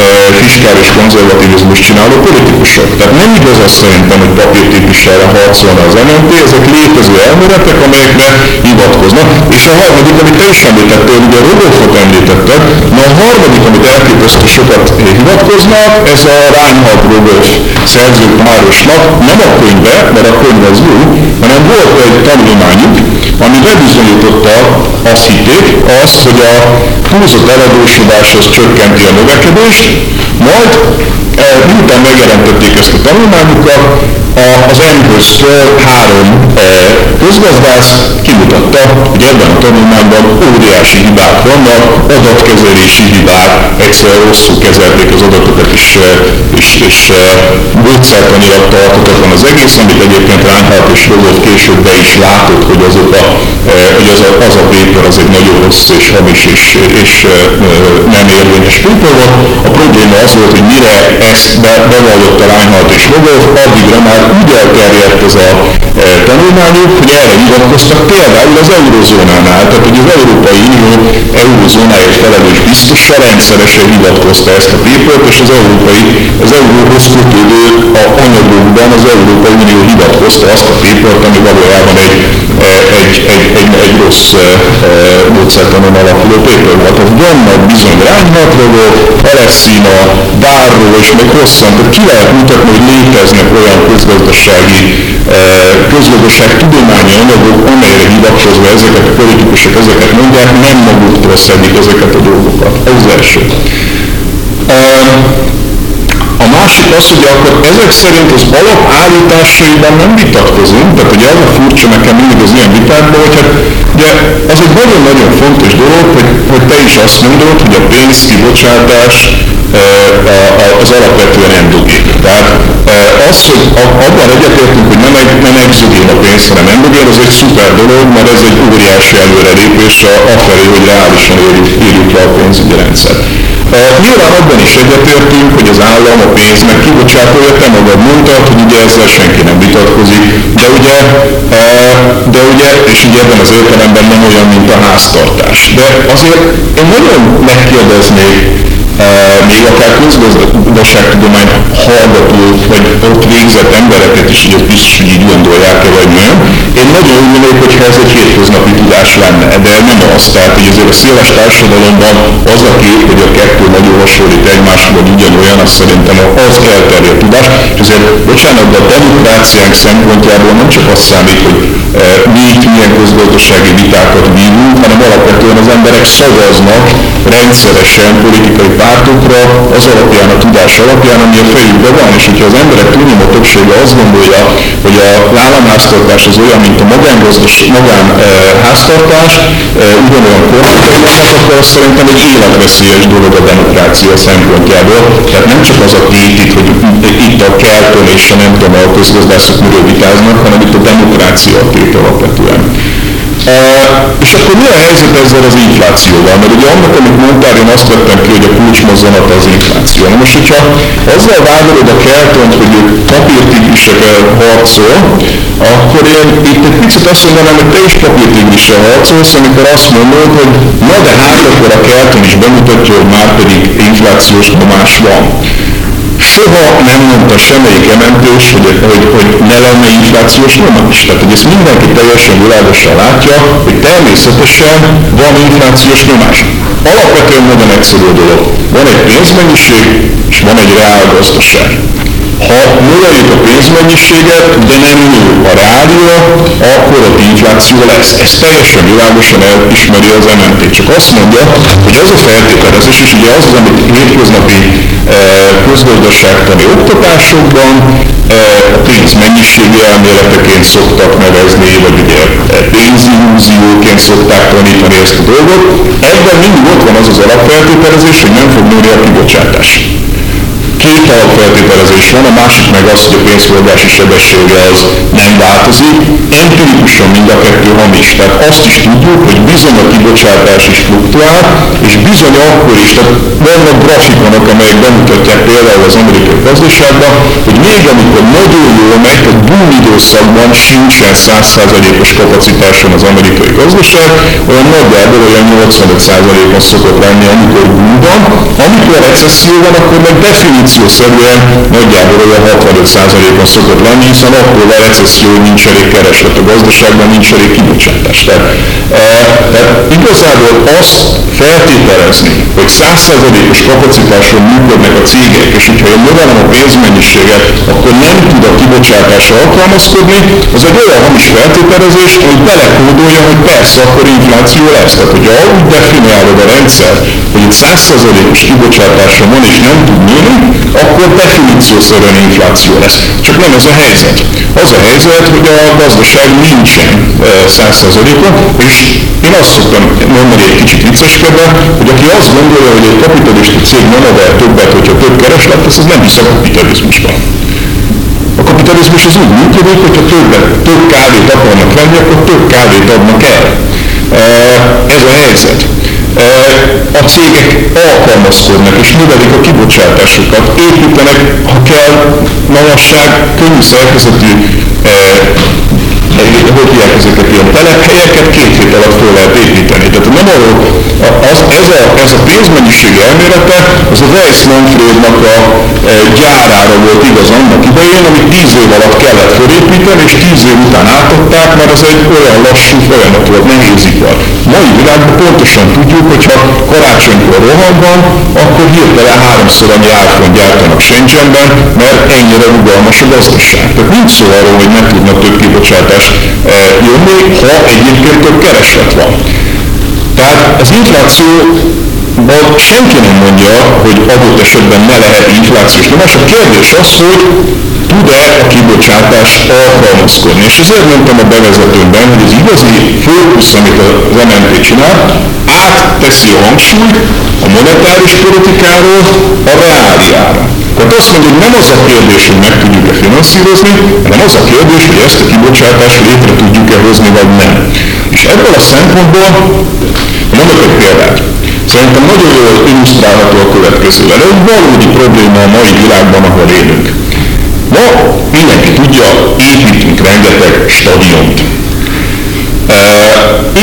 e, fiskális konzervativizmus csináló politikusok. Tehát nem igaz az szerintem, hogy papírtípussára harcolna az MNT, ezek létező elméletek, amelyekre hivatkoznak. És a harmadik, amit te is említettél, ugye Rodolfot említetted, na a harmadik, amit elképesztő sokat hivatkoznak, ez a Reinhard Rodolf szerző párosnak, nem a könyve, mert a könyv az jó, hanem volt egy tanulmányuk, ami bebizonyította, azt hitték, azt, hogy a túlzott eladósodás az csökkenti a növekedést, majd e, miután megjelentették ezt a tanulmányukat, az Enghöztől három e, közgazdász kimutatta, hogy ebben a tanulmányban óriási hibák vannak, adatkezelési hibák, egyszerűen rosszul kezelték az adatokat, és, e, és, és módszertanilag tartottak az egész, amit egyébként Reinhardt és Rodolf később be is látott, hogy azok a hogy az a, az a paper az egy nagyon rossz és hamis és, és nem érvényes paper volt. A probléma az volt, hogy mire ezt be, bevallotta Reinhardt és Rodolf, addigra már úgy elterjedt ez a e, tanulmányuk, hogy erre hivatkoztak például az eurozónánál, tehát hogy az Európai Unió eurozónáért felelős biztosan rendszeresen hivatkozta ezt a papert, és az európai, az euróhoz kötődő a anyagokban az Európai Unió hivatkozta azt a papert, ami valójában egy, egy, egy, egy, egy rossz módszertanon alapuló paper volt. Tehát vannak bizony rányhatrovok, Alessina, Dárról, és még hosszan, tehát ki lehet mutatni, hogy léteznek olyan közgazdasági, közgazdaság tudományi anyagok, amelyre hivatkozva ezeket a politikusok ezeket mondják, nem magukra szedik ezeket a dolgokat. Ez az első. Másik az, hogy akkor ezek szerint az alapállításaiban nem vitatkozunk, tehát ugye az a furcsa nekem mindig az ilyen vitákban, hogy hát ugye az egy nagyon-nagyon fontos dolog, hogy, hogy te is azt mondod, hogy a pénzkibocsátás az alapvetően endogén. Tehát az, hogy abban egyetértünk, hogy nem, nem exogén a pénz, hanem endogén, az egy szuper dolog, mert ez egy óriási előrelépés afelé, hogy reálisan érjük, le a pénzügyi rendszer. Nyilván abban is egyetértünk, hogy az állam a pénznek kibocsátója, te magad mondtad, hogy ugye ezzel senki nem vitatkozik, de ugye, de ugye, és ugye ebben az értelemben nem olyan, mint a háztartás. De azért én nagyon megkérdeznék még akár közgazdaságtudomány hallgató, vagy ott végzett embereket is, hogy biztos, hogy így gondolják-e, vagy nem. Én nagyon úgy gondolok, hogy ez egy hétköznapi tudás lenne, de nem az. Tehát, hogy azért a széles társadalomban az a kép, hogy a kettő nagyon hasonlít egymásra, vagy ugyanolyan, az szerintem az elterjedt tudás. És azért, bocsánat, de a demokráciánk szempontjából nem csak az számít, hogy mi itt milyen közgazdasági vitákat vívunk, hanem alapvetően az emberek szavaznak rendszeresen politikai pártokra az alapján, a tudás alapján, ami a fejükben van, és hogyha az emberek túlnyomó többsége azt gondolja, hogy a államháztartás az olyan, mint a magángazdas, magán e, háztartás, e, ugyanolyan kormányzás, akkor az szerintem egy életveszélyes dolog a demokrácia szempontjából. Tehát nem csak az a tét itt, hogy itt a Kelton és a nem tudom, a közgazdászok miről vitáznak, hanem itt a demokrácia a tét alapvetően. És akkor mi a helyzet ezzel az inflációval? Mert ugye annak, amit mondtál, én azt vettem ki, hogy a kulcsmozzanat az infláció. Na most, hogyha azzal vádolod a keltont, hogy ők papírtigrisekkel harcol, akkor én itt egy picit azt mondanám, hogy te is papírtigrissel harcolsz, amikor azt mondod, hogy na de hát akkor a kelton is bemutatja, hogy már pedig inflációs nyomás van soha nem mondta semmelyik emeltős, hogy, hogy, hogy ne lenne inflációs nyomás. Tehát, hogy ezt mindenki teljesen világosan látja, hogy természetesen van inflációs nyomás. Alapvetően nagyon egyszerű dolog. Van egy pénzmennyiség, és van egy reálgazdaság. Ha növeljük a pénzmennyiséget, de nem nő a reália, akkor a infláció lesz. Ez teljesen világosan elismeri az MNT. Csak azt mondja, hogy az a feltételezés, és ugye az az, amit hétköznapi e, közgazdaságtani oktatásokban e, a pénz mennyiségi elméleteként szoktak nevezni, vagy ugye e, pénzillúzióként szokták tanítani ezt a dolgot. Ebben mindig ott van az az alapfeltételezés, hogy nem fog nőni a kibocsátás két alapfeltételezés van, a másik meg az, hogy a pénzforgási sebessége az nem változik. Empirikusan mind a kettő hamis. Tehát azt is tudjuk, hogy bizony a kibocsátás is fluktuál, és bizony akkor is, tehát vannak grafikonok, amelyek bemutatják például az amerikai gazdaságban, hogy még amikor nagyon jól megy, tehát boom időszakban sincsen 100%-os kapacitáson az amerikai gazdaság, olyan nagyjából olyan 85%-on szokott lenni, amikor boom van, amikor recesszió van, akkor meg definíciószerűen nagyjából olyan 65%-on szokott lenni, hiszen akkor a recesszió, nincs elég kereslet a gazdaságban, nincs elég kibocsátás. Tehát, e, tehát igazából azt feltételezni, hogy 100%-os kapacitáson működnek a cégek, és hogyha én növelem a pénzmennyiséget, akkor nem tud a kibocsátásra alkalmazkodni, az egy olyan hamis feltételezés, hogy belekódolja, hogy persze, akkor infláció lesz. Tehát, hogyha úgy definiálod a rendszer, hogy itt 100%-os kibocsátása van és nem tud nőni, akkor definíciószerűen infláció lesz. Csak nem ez a helyzet. Az a helyzet, hogy a gazdaság nincsen 100%-on, és én azt szoktam mondani egy kicsit vicceskedve, hogy aki azt gondolja, hogy egy kapitalista cég nem ad el többet, hogyha több kereslet lesz, az nem hisz a kapitalizmusban. A kapitalizmus az úgy működik, hogyha többet, több kávét akarnak venni, akkor több kávét adnak el. Ez a helyzet a cégek alkalmazkodnak és növelik a kibocsátásokat, építenek, ha kell, magasság, könnyű szerkezetű hogy hívják ezeket ilyen telephelyeket, két hét alatt föl lehet építeni. Tehát nem arról, az, ez, a, ez a pénzmennyiség elmélete, az a Weiss Manfrednak a e, gyárára volt igaz annak idején, amit 10 év alatt kellett fölépíteni, és 10 év után átadták, mert ez egy olyan lassú folyamat volt, nehéz ipar. Mai világban pontosan tudjuk, hogy ha karácsonykor rohan van, akkor hirtelen háromszor annyi árfon gyártanak Shenzhenben, mert ennyire rugalmas a gazdaság. Tehát nincs szó arról, hogy nem tudnak több kibocsátást e, jönni, ha egyébként több kereslet van. Tehát az infláció senki nem mondja, hogy adott esetben ne lehet inflációs nyomás. A kérdés az, hogy tud-e a kibocsátás alkalmazkodni. És ezért mondtam a bevezetőben, hogy az igazi fókusz, amit az MNP csinál, átteszi a hangsúlyt a monetáris politikáról a reáliára. Tehát azt mondja, hogy nem az a kérdés, hogy meg tudjuk-e finanszírozni, hanem az a kérdés, hogy ezt a kibocsátást létre tudjuk-e hozni, vagy nem. És ebből a szempontból mondok egy példát. Szerintem nagyon jól illusztrálható a következővel. Ez egy valódi probléma a mai világban, ahol élünk. Ma mindenki tudja, építünk rengeteg stadiont.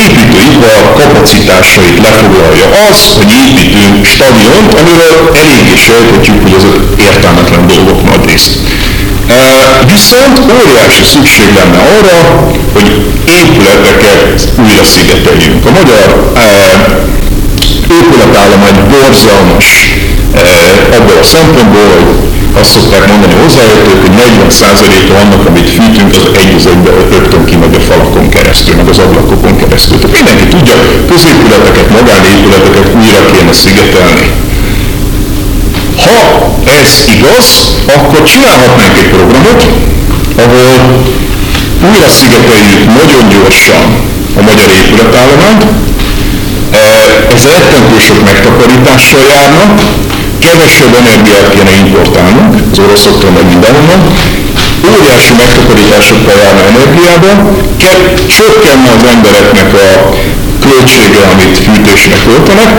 Építőipar kapacitásait lefoglalja az, hogy építünk stadiont, amiről eléggé sejtetjük, hogy azok értelmetlen dolgok nagy részt. Viszont óriási szükség lenne arra, hogy épületeket újra szigeteljünk. A magyar épületállomány borzalmas abból a szempontból, hogy azt szokták mondani hozzáértők, hogy 40%-a annak, amit fűtünk, az egy az egybe rögtön kimegy a falakon keresztül, meg az ablakokon keresztül. Tehát mindenki tudja, középületeket, magánépületeket újra kéne szigetelni. Ha ez igaz, akkor csinálhatnánk egy programot, ahol újra szigeteljük nagyon gyorsan a magyar épületállományt, ez rettentő sok megtakarítással járna, kevesebb energiát kéne importálnunk, az oroszoktól meg mindenhonnan, óriási megtakarításokkal járna energiába, csökkenne az embereknek a költsége, amit fűtésre költenek,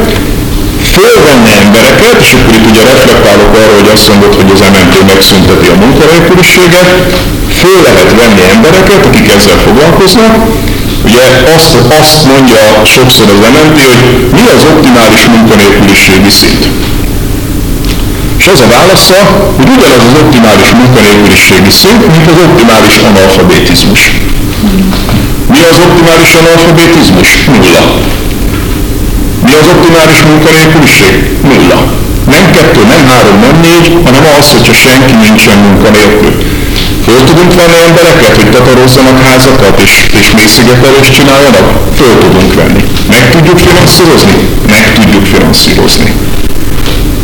fölvenne embereket, és akkor itt ugye reflektálok arra, hogy azt mondod, hogy az MNT megszünteti a munkanélküliséget, föl lehet venni embereket, akik ezzel foglalkoznak, Ugye azt, azt mondja sokszor az MNT, hogy mi az optimális munkanélküliségi szint. És az a válasza, hogy ugyanaz az optimális munkanélküliségi szint, mint az optimális analfabetizmus. Mi az optimális analfabetizmus? Nulla. Mi az optimális munkanélküliség? Nulla. Nem kettő, nem három, nem négy, hanem az, hogyha senki nincsen munkanélkül. Föl tudunk venni embereket, hogy takarozzanak házakat és, és mélyszigetelést csináljanak? Föl tudunk venni. Meg tudjuk finanszírozni? Meg tudjuk finanszírozni.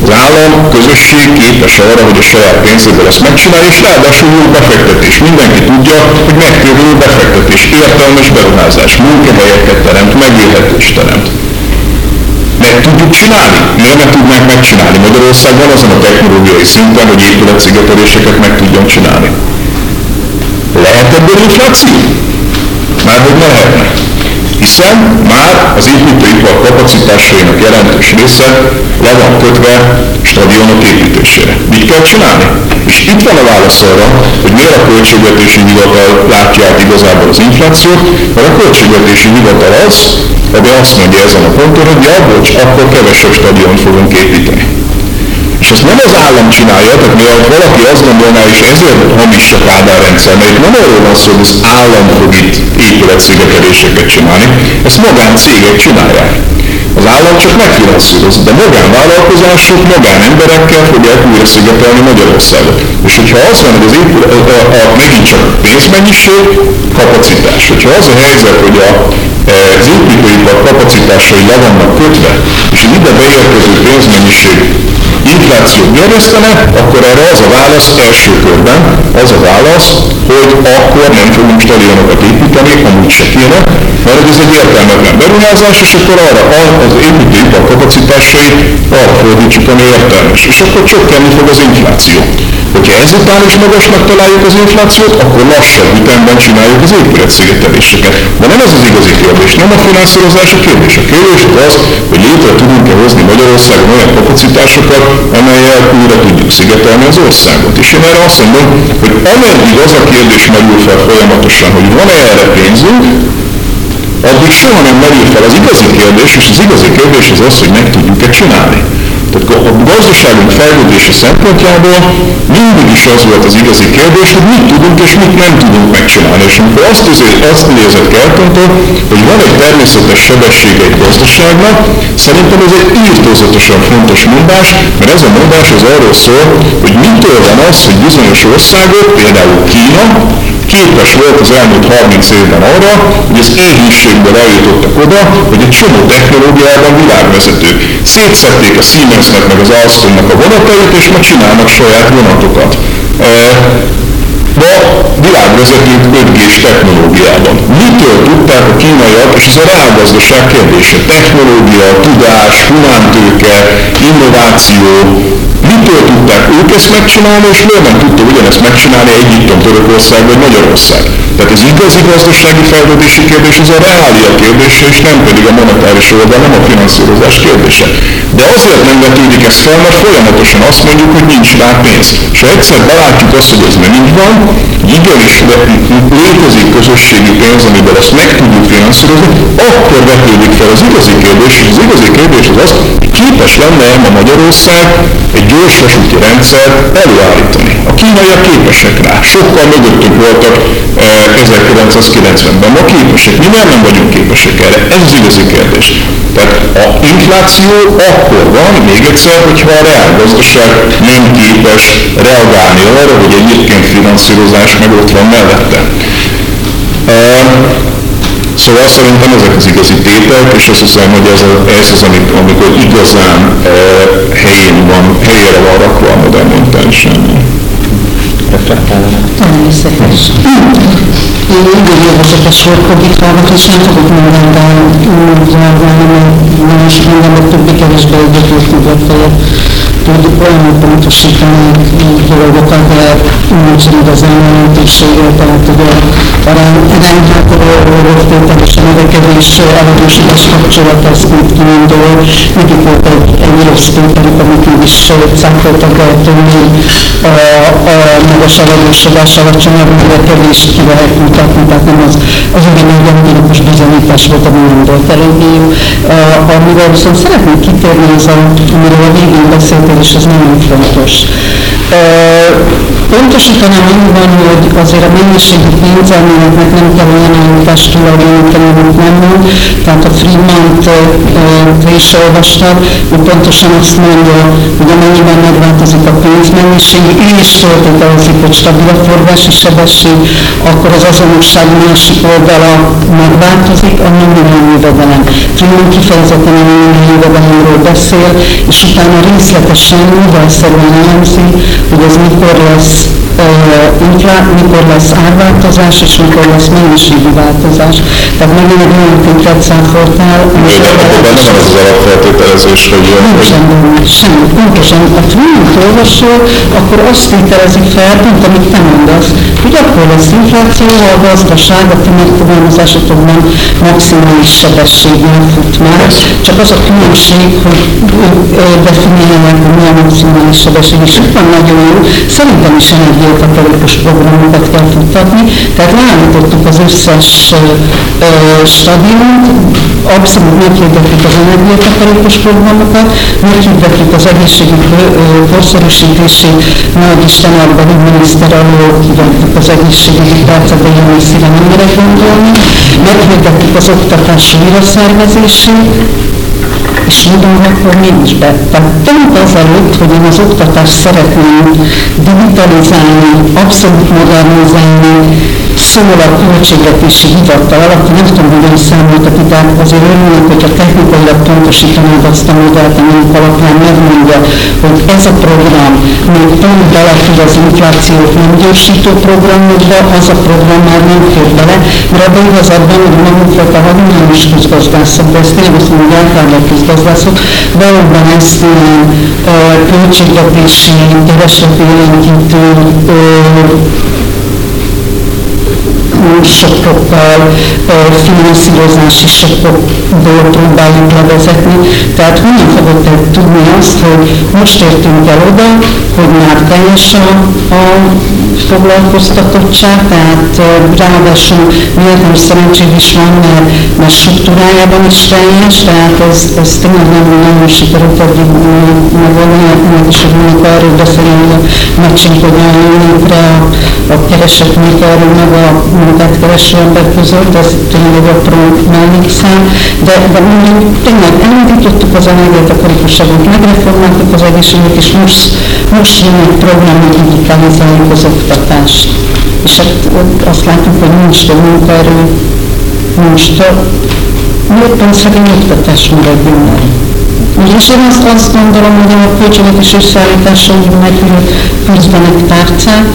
Az állam, közösség képes arra, hogy a saját pénzéből ezt megcsinálja, és ráadásul jó befektetés. Mindenki tudja, hogy megtérülő befektetés, értelmes beruházás, munkahelyeket teremt, megélhetést teremt. meg tudjuk csinálni? Miért nem tudnánk megcsinálni? Magyarország van azon a technológiai szinten, hogy épületszigeteléseket meg tudjon csinálni. Lehet ebből infláció? Már hogy ne lehetne. Hiszen már az építőipar kapacitásainak jelentős része le van kötve stadionok építésére. Mit kell csinálni? És itt van a válasz arra, hogy miért a költségvetési hivatal látja át igazából az inflációt, mert a költségvetési hivatal az, ami azt mondja ezen a ponton, hogy ja, bocs, akkor kevesebb stadiont fogunk építeni. És ezt nem az állam csinálja, tehát mivel valaki azt gondolná, és ezért hamis a Kádár rendszer, mert itt nem arról van szó, hogy az állam fog itt épületszigeteléseket csinálni, ezt magáncégek csinálják. Az állam csak megfinanszíroz, de magánvállalkozások, magánemberekkel fogják újra szigetelni Magyarországot. És hogyha az van, hogy az épül, a, a, a, megint csak pénzmennyiség, kapacitás. Hogyha az a helyzet, hogy a, e, az építőipar kapacitásai le vannak kötve, és ide beérkező pénzmennyiség inflációt gerjesztene, akkor erre az a válasz első körben, az a válasz, hogy akkor nem fogunk stadionokat építeni, amúgy se kéne, mert ez egy értelmetlen beruházás, és akkor arra az építőipar kapacitásai arra fordítsuk, ami értelmes, és akkor csökkenni fog az infláció. Hogyha ezután is magasnak találjuk az inflációt, akkor lassabb ütemben csináljuk az épületszigeteléseket. De nem ez az igazi kérdés, nem a finanszírozás a kérdés. A kérdés az az, hogy létre tudunk-e hozni Magyarországon olyan kapacitásokat, amelyel újra tudjuk szigetelni az országot. És én erre azt mondom, hogy ameddig az a kérdés merül fel folyamatosan, hogy van-e erre pénzünk, addig soha nem merül fel az igazi kérdés, és az igazi kérdés az az, hogy meg tudjuk-e csinálni. Tehát a gazdaságunk fejlődése szempontjából mindig is az volt az igazi kérdés, hogy mit tudunk és mit nem tudunk megcsinálni. És amikor azt, azért, azt nézett Keltontól, hogy van egy természetes sebessége egy gazdaságnak, szerintem ez egy írtózatosan fontos mondás, mert ez a mondás az arról szól, hogy mitől van az, hogy bizonyos országok, például Kína, képes volt az elmúlt 30 évben arra, hogy az éhínségből eljutottak oda, hogy egy csomó technológiában világvezetők. Szétszették a Siemensnek meg az Alstomnak a vonatait, és ma csinálnak saját vonatokat. Ma világvezetők 5G-s technológiában. Mitől tudták a kínaiak, és ez a reálgazdaság kérdése, technológia, tudás, humántőke, innováció, mitől tudták ők ezt megcsinálni, és miért nem tudta ugyanezt megcsinálni Egyiptom, Törökország vagy Magyarország. Tehát az igazi gazdasági fejlődési kérdés az a reália kérdése, és nem pedig a monetáris oldal, nem a finanszírozás kérdése. De azért nem vetődik ez fel, mert folyamatosan azt mondjuk, hogy nincs rá pénz. És ha egyszer belátjuk azt, hogy ez nem így van, igenis létezik közösségi pénz, amivel ezt meg tudjuk finanszírozni, akkor vetődik fel az igazi kérdés, és az igazi kérdés az az, képes lenne a Magyarország egy gyors vasúti rendszert előállítani. A kínaiak képesek rá, sokkal mögöttük voltak 1990-ben, ma képesek, mi nem, vagyunk képesek erre, ez az igazi kérdés. Tehát a infláció akkor van, még egyszer, hogyha a reálgazdaság nem képes reagálni arra, hogy egyébként finanszírozás meg ott van mellette. Szóval szerintem ezek az igazi tételek, és azt hiszem, hogy ez, a, ez az, amit, amikor igazán e, helyén van, helyére van rakva a modern Nagyon is szépen. Én úgy volt, hogy itt hallgatni, és nem tudok mindenre úgy reagálni, mert nagyon sok mindenben többé kevésbé egyetült nyugat tud olyan pontosítani dolgokat, de nincs igazán jelentősége, tehát ugye a és a növekedés eladósítás kapcsolat az mit kiindul, nekik volt egy, egy rossz tételük, amit mégis cáfoltak eltönni, a, a magas eladósodás alacsonyabb növekedést ki lehet mutatni, tehát nem az, az ugye egy empirikus bizonyítás volt, ami nem volt eléggé. Amivel viszont szeretnék kitérni, az amiről a végén beszéltél, és ez nagyon fontos. Pontosítanám annyiban, hogy azért a mennyiségi pénzelméletnek nem kell olyan állítást tulajdonítani, amit nem mond. Tehát a Friedman-t te is olvastad, hogy pontosan azt mondja, hogy amennyiben megváltozik a pénzmennyiség, és feltételezik, hogy stabil a forgási sebesség, akkor az azonosság másik oldala megváltozik, a nominál jövedelem. Friedman kifejezetten a nominál jövedelemről beszél, és utána részletesen, mivel szerűen elemzi, hogy ez mikor infra, mikor lesz árváltozás, és mikor lesz mennyiségi változás. Tehát megint egy olyan filtret száfoltál, De akkor benne van az az alapfeltételezés, hogy... Nincsen benne, semmi. Pontosan a tréning olvasó, akkor azt tételezik fel, pont amit te mondasz, hogy akkor lesz infláció, ha a gazdaság a ti megfogalmazásokban maximális sebességgel fut már. Csak az a különbség, hogy definiálják, hogy mi a maximális sebesség, és itt van nagyon jó, szerintem is energiatakarékos programokat kell futtatni, tehát leállítottuk az összes stadiont, abszolút meghirdettük az energiatakarékos programokat, meghirdettük az egészségügy korszerűsítését, nagy Isten abban, hogy miniszter alól kivettük az egészségügyi percet, de ilyen messzire nem merek gondolni, meghirdettük az oktatás újraszervezését, és mondom, akkor nincs be. Tehát pont azelőtt, hogy én az oktatást szeretném digitalizálni, abszolút modernizálni, szól a költségvetési hivatal, aki nem tudom, hogy ön számoltak ide, azért örülnek, hogyha technikailag pontosítanád azt a modellt, amelyik alapján megmondja, hogy ez a program még pont belefér az inflációt nem gyorsító programokba, az a program már nem fér bele, mert abban igazabban, hogy magunk volt a hagyományos közgazdászok, de ezt tényleg azt mondom, hogy általában közgazdászok, valóban ezt ilyen költségvetési, kereslet sokkal finanszírozási sokokból próbáljuk levezetni. Tehát honnan fogod te tudni azt, hogy most értünk el oda, hogy már teljes a, a foglalkoztatottság, tehát ráadásul véletlenül szerencség is van, mert, mert struktúrájában is teljes, tehát ez, ez tényleg nem nagyon sikerült eddig megoldani, meg is fogunk arról beszélni, hogy a matching hogyan jön a, a kereset erről meg a munkát kereső ember között, ez tényleg egy apró mellékszám, de, de mondjuk tényleg elindítottuk az energiatakarékosságot, megreformáltuk az egészséget, és most, most jön egy program, hogy digitalizáljuk az oktatást. És hát azt látjuk, hogy nincs több munkaerő, nincs több. Miért szegény oktatás maradjon meg? És én azt, azt gondolom, hogy a költségvetés összeállítása úgy megülő küzdenek tárcák,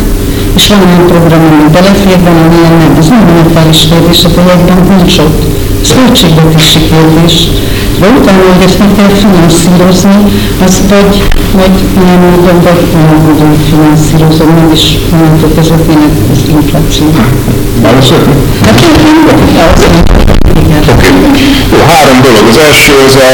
és van olyan program, ami belefér, van, amilyen nem. Ez nem monetáris kérdés, a projektben nincs ott. Ez költségvetési kérdés. De utána, hogy ezt meg kell finanszírozni, az vagy, vagy ilyen módon, vagy olyan módon finanszírozom, meg is mondjuk ez a tényleg az infláció. Válaszolni? Hát én Oké. Három dolog. Az első az, a,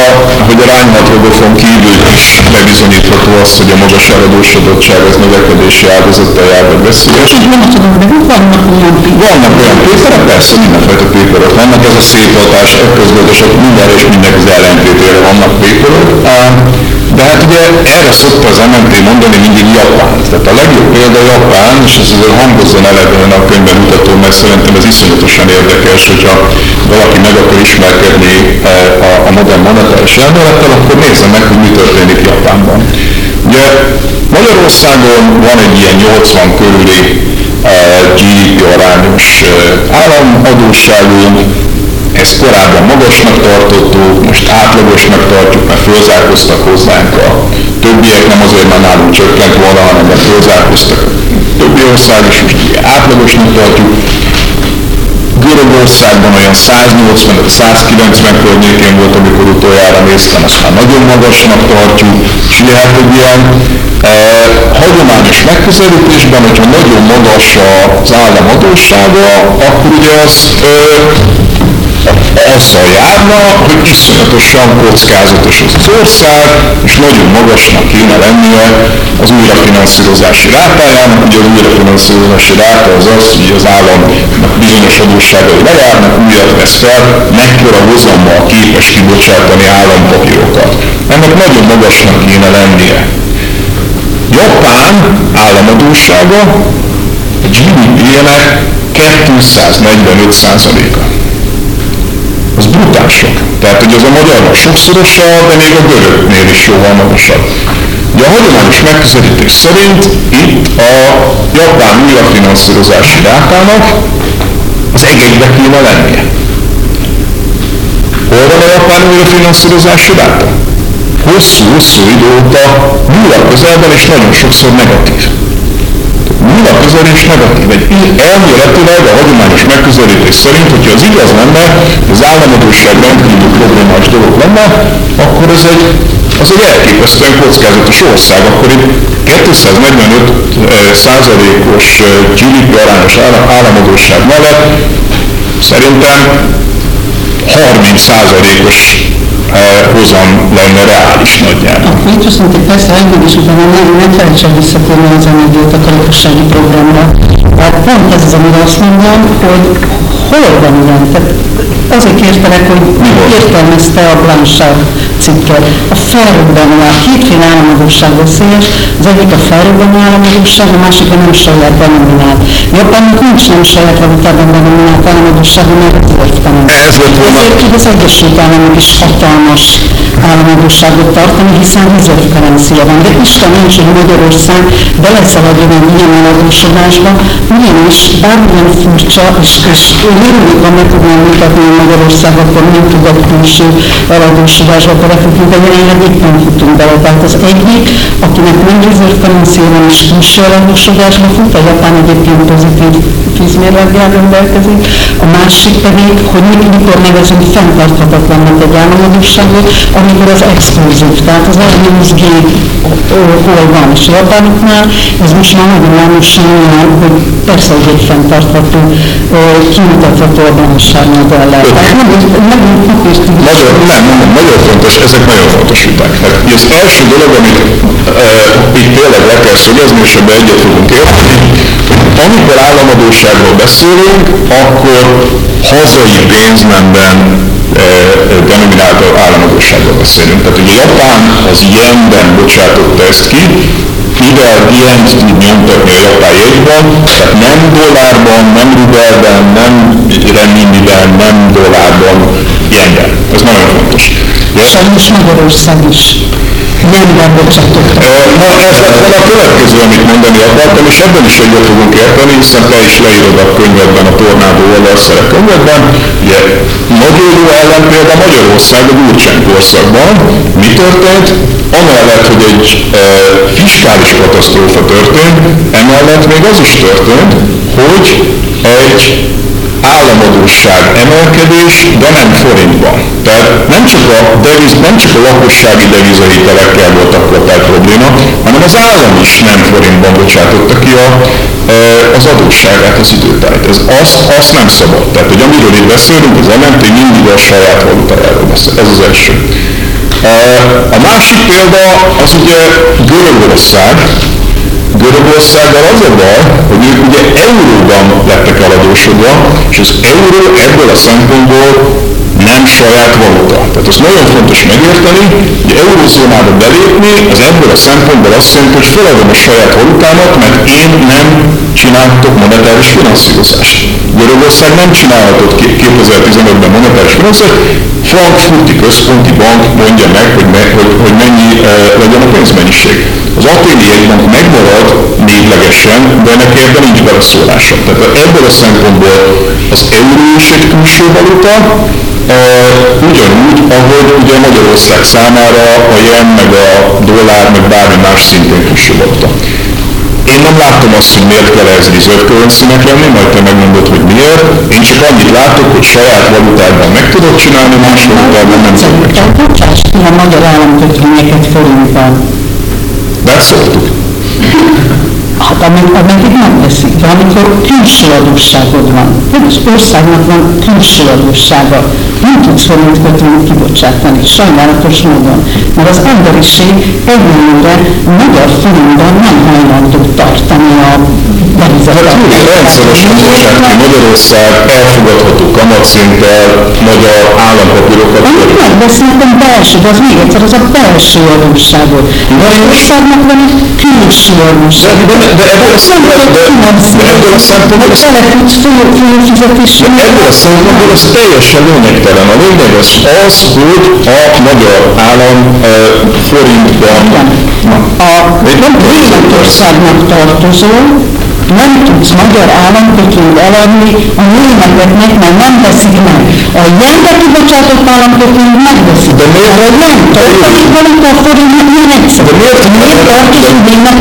hogy a rányhatrogofon kívül is bebizonyítható az, hogy a magas eladósodottság az növekedési áldozattal jár, vagy veszélyes. Nem tudom, de vannak olyan Vannak olyan péperek, persze mindenfajta péperek vannak, ez a szép hatás, közgazdaság mindenre és mindenki az ellentétére vannak péperek. De hát ugye erre szokta az MNT mondani mindig Japán. Tehát a legjobb példa Japán, és ez azért hangozzon eleve a könyvben mutató, mert szerintem ez iszonyatosan érdekes, hogyha valaki meg akar ismerkedni eh, a, a modern monetáris elmélettel, akkor nézze meg, hogy mi történik Japánban. Ugye Magyarországon van egy ilyen 80 körüli eh, GDP arányos eh, államadóságunk, ezt korábban magasnak tartottuk, most átlagosnak tartjuk, mert fölzárkoztak hozzánk a többiek, nem azért, mert nálunk csökkent volna, hanem mert fölzárkoztak a többi ország, és most átlagosnak tartjuk. Görögországban olyan 180-190 környékén volt, amikor utoljára néztem, azt már nagyon magasnak tartjuk, és hát egy ilyen e, hagyományos megközelítésben, hogyha nagyon magas az állam akkor ugye az e, azzal járna, hogy iszonyatosan kockázatos az, az ország, és nagyon magasnak kéne lennie az újrafinanszírozási rátájának. Ugye az újrafinanszírozási ráta az az, hogy az államnak bizonyos adósságai lejárnak, újat vesz fel, mekkora hozammal képes kibocsátani állampapírokat. Ennek nagyon magasnak kéne lennie. Japán államadósága a GDP-nek 245%-a az brutál sok. Tehát, hogy az a magyarnak sokszorosa, de még a görögnél is jóval magasabb. Ugye a hagyományos megközelítés szerint itt a japán újrafinanszírozási rátának az egekbe kéne lennie. Hol van a japán újrafinanszírozási ráta? Hosszú-hosszú idő óta nulla közelben és nagyon sokszor negatív. Nulla közelés negatív. Egy elméletileg a hagyományos megközelítés szerint, hogyha az igaz lenne, az államadóság rendkívül problémás dolog lenne, akkor ez egy, az egy elképesztően kockázatos ország. Akkor itt 245 százalékos GDP arányos államadóság mellett szerintem 30 százalékos hozam lenne reális nagyjából. Itt viszont egy persze engem is utána nem, nem felejtsen visszatérni az energiatakarékossági programra. Hát pont ez az, amire azt mondom, hogy hol van ilyen? Tehát azért kértelek, hogy értelmezte a Blanchard cikket. A felrobbanó, a kétféle államadóság veszélyes, az egyik a felrobbanó államadóság, a másik a nem saját denominált. Japánnak nincs nem saját valutában denominált államadóság, mert volna. Ezért tud az Egyesült Államok is hatalmas államadóságot tartani, hiszen rezervkarencia van. De Isten nincs, hogy Magyarország beleszaladjon egy ilyen eladósodásba, ugyanis bármilyen furcsa, és, és én örülök, ha meg tudnám mutatni, Magyarország akkor nem tud a külső eladósodásba belefutni, de jelenleg éppen futunk bele. Tehát az egyik, akinek nem van és külső eladósodásba fut, a Japán egyébként pozitív vízmérleggel rendelkezik, a másik pedig, hogy mikor nevezünk fenntarthatatlannak egy államadóságot, amikor az exkluzív, tehát az gép hol van, és a japánoknál ez most már nagyon lámosan olyan, hogy persze, hogy egy fenntartható, kimutatható a bánság modellel. Nagyon, nem, nem, nem, nagyon fontos, ezek nagyon fontos viták. Hát, az első dolog, amit e, itt tényleg le kell szögezni, és ebben egyet fogunk érteni, amikor államadóságról beszélünk, akkor hazai pénznemben e, denominált államadóságról beszélünk. Tehát ugye Japán az yenben bocsátotta ezt ki, mivel ilyen tud nyomtatni a japán jegyben, tehát nem dollárban, nem rubelben, nem renminbiben, nem dollárban, ilyenben. Ez nagyon fontos. Sajnos Magyarország is nem bocsátottak. Na ez lett a következő, amit mondani akartam, és ebben is egyet fogunk érteni, hiszen te is leírod a könyvedben, a tornádó oldalszere könyvedben. Ugye nagyon jó ellenpélda Magyarország a Gyurcsány korszakban. Mi történt? Amellett, hogy egy e, fiskális katasztrófa történt, emellett még az is történt, hogy egy államadóság emelkedés, de nem forintban. Tehát nem csak a, deviz, nem csak a lakossági devizahitelekkel volt akkor tehát probléma, hanem az állam is nem forintban bocsátotta ki a, az adósságát, az időtájt. Ez azt, azt nem szabad. Tehát, hogy amiről itt beszélünk, az MNT mindig a saját valutájáról beszél. Ez az első. A másik példa az ugye Görögország, Görögországgal az a baj, hogy ők ugye euróban lettek eladósodva, és az euró ebből a szempontból nem saját valuta. Tehát azt nagyon fontos megérteni, hogy eurózónába belépni, az ebből a szempontból azt jelenti, hogy feladom a saját valutámat, mert én nem csinálhatok monetáris finanszírozást. Görögország nem csinálhatott 2015-ben monetáris finanszírozást, Frankfurti központi bank mondja meg, hogy, me, hogy, hogy mennyi e, legyen a pénzmennyiség. Az jegybank megmarad névlegesen, de ennek ebben nincs beleszólása. Tehát ebből a szempontból az euró is egy külső valuta, e, ugyanúgy, ahogy ugye Magyarország számára a jen, meg a dollár, meg bármi más szintén külső valuta. Én nem látom azt, hogy miért kell ez reserve currency lenni, majd te megmondod, hogy miért. Én csak annyit látok, hogy saját valutában meg tudod csinálni, más valutában nem tudod megcsinálni. Bocsáss ki a magyar államkötvényeket forintban. Szoktuk. Hát amíg, ameddig nem veszik, de amikor külső adósságod van, az országnak van külső adóssága, nem tudsz forint kötvényt kibocsátani, sajnálatos módon, mert az emberiség egyenlőre magyar forintban nem hajlandó tartani a Rendszeresen bocsát ki Magyarország elfogadható kamatszinttel magyar állampapírokat. Amit megbeszéltem belső, de az még egyszer, az a belső adósságot. De az országnak van egy külső adósság. De, de, de ebből a szempontból, ebből a szempontból, fölfizetésre. ebből a szempontból ez teljesen lényegtelen. A lényeg az az, hogy a magyar állam e, forintban, A Németországnak tartozó, nem tudsz magyar államkötvényt eladni a németeknek, mert nem veszik meg. A jenbe kibocsátott államkötvényt megveszik. De miért? A jen, a forint nem egyszer. De miért? Miért tartozik Németországban? Mert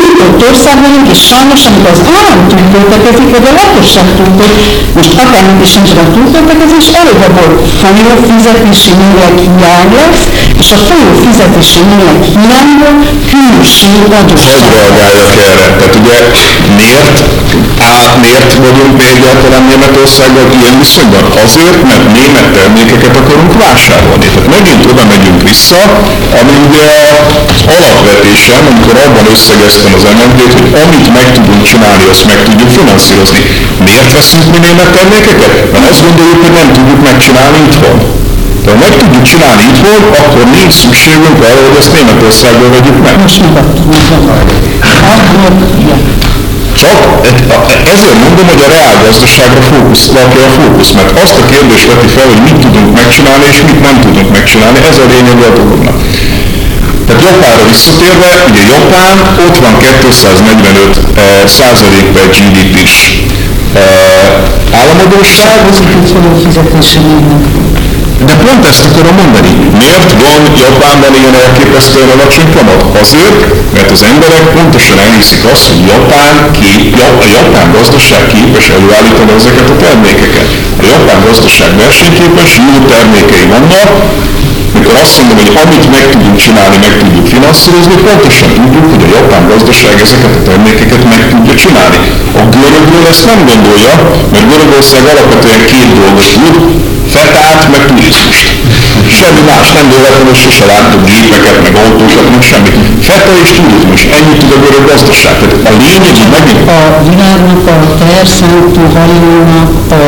nyitott ország vagyunk, és sajnos, amikor az állam túlköltekezik, vagy a lakosság túlköltekezik, most akármit is nincs a túlköltekezés, előbb-abból folyó fizetési mérleg hiány lesz, és a folyó fizetési mérleg hiányból külső adósság. reagáljak erre. Tehát ugye miért, á, miért vagyunk mi egyáltalán Németországgal ilyen viszonyban? Azért, mert német termékeket akarunk vásárolni. Tehát megint oda megyünk vissza, ami ugye az alapvetésem, amikor abban összegeztem az MND-t, hogy amit meg tudunk csinálni, azt meg tudjuk finanszírozni. Miért veszünk mi német termékeket? Mert azt gondoljuk, hogy nem tudjuk megcsinálni itthon. De ha meg tudjuk csinálni itthon, akkor nincs szükségünk arra, hogy ezt Németországból vegyük meg. Csak ezért mondom, hogy a reálgazdaságra fókusz, rakja a fókusz, mert azt a kérdést veti fel, hogy mit tudunk megcsinálni és mit nem tudunk megcsinálni, ez a lényeg a dolognak. Tehát Japánra visszatérve, ugye Japán ott van 245 eh, százalék per GDP-s eh, államadóság, de pont ezt akarom mondani. Miért van Japánban ilyen elképesztően alacsony kamat? Azért, mert az emberek pontosan elhiszik azt, hogy Japán kép, a japán gazdaság képes előállítani ezeket a termékeket. A japán gazdaság versenyképes, jó termékei vannak, mikor azt mondom, hogy amit meg tudunk csinálni, meg tudjuk finanszírozni, pontosan tudjuk, hogy a japán gazdaság ezeket a termékeket meg tudja csinálni. A görögről ezt nem gondolja, mert Görögország alapvetően két dolgot tud, fetát, meg turizmust. Semmi más nem véletlenül sose láttuk gépeket, meg autókat, meg semmit. Feta és turizmus, ennyit tud a görög gazdaság. Tehát a lényeg, hogy megint A világnak a teherszállító hajónak a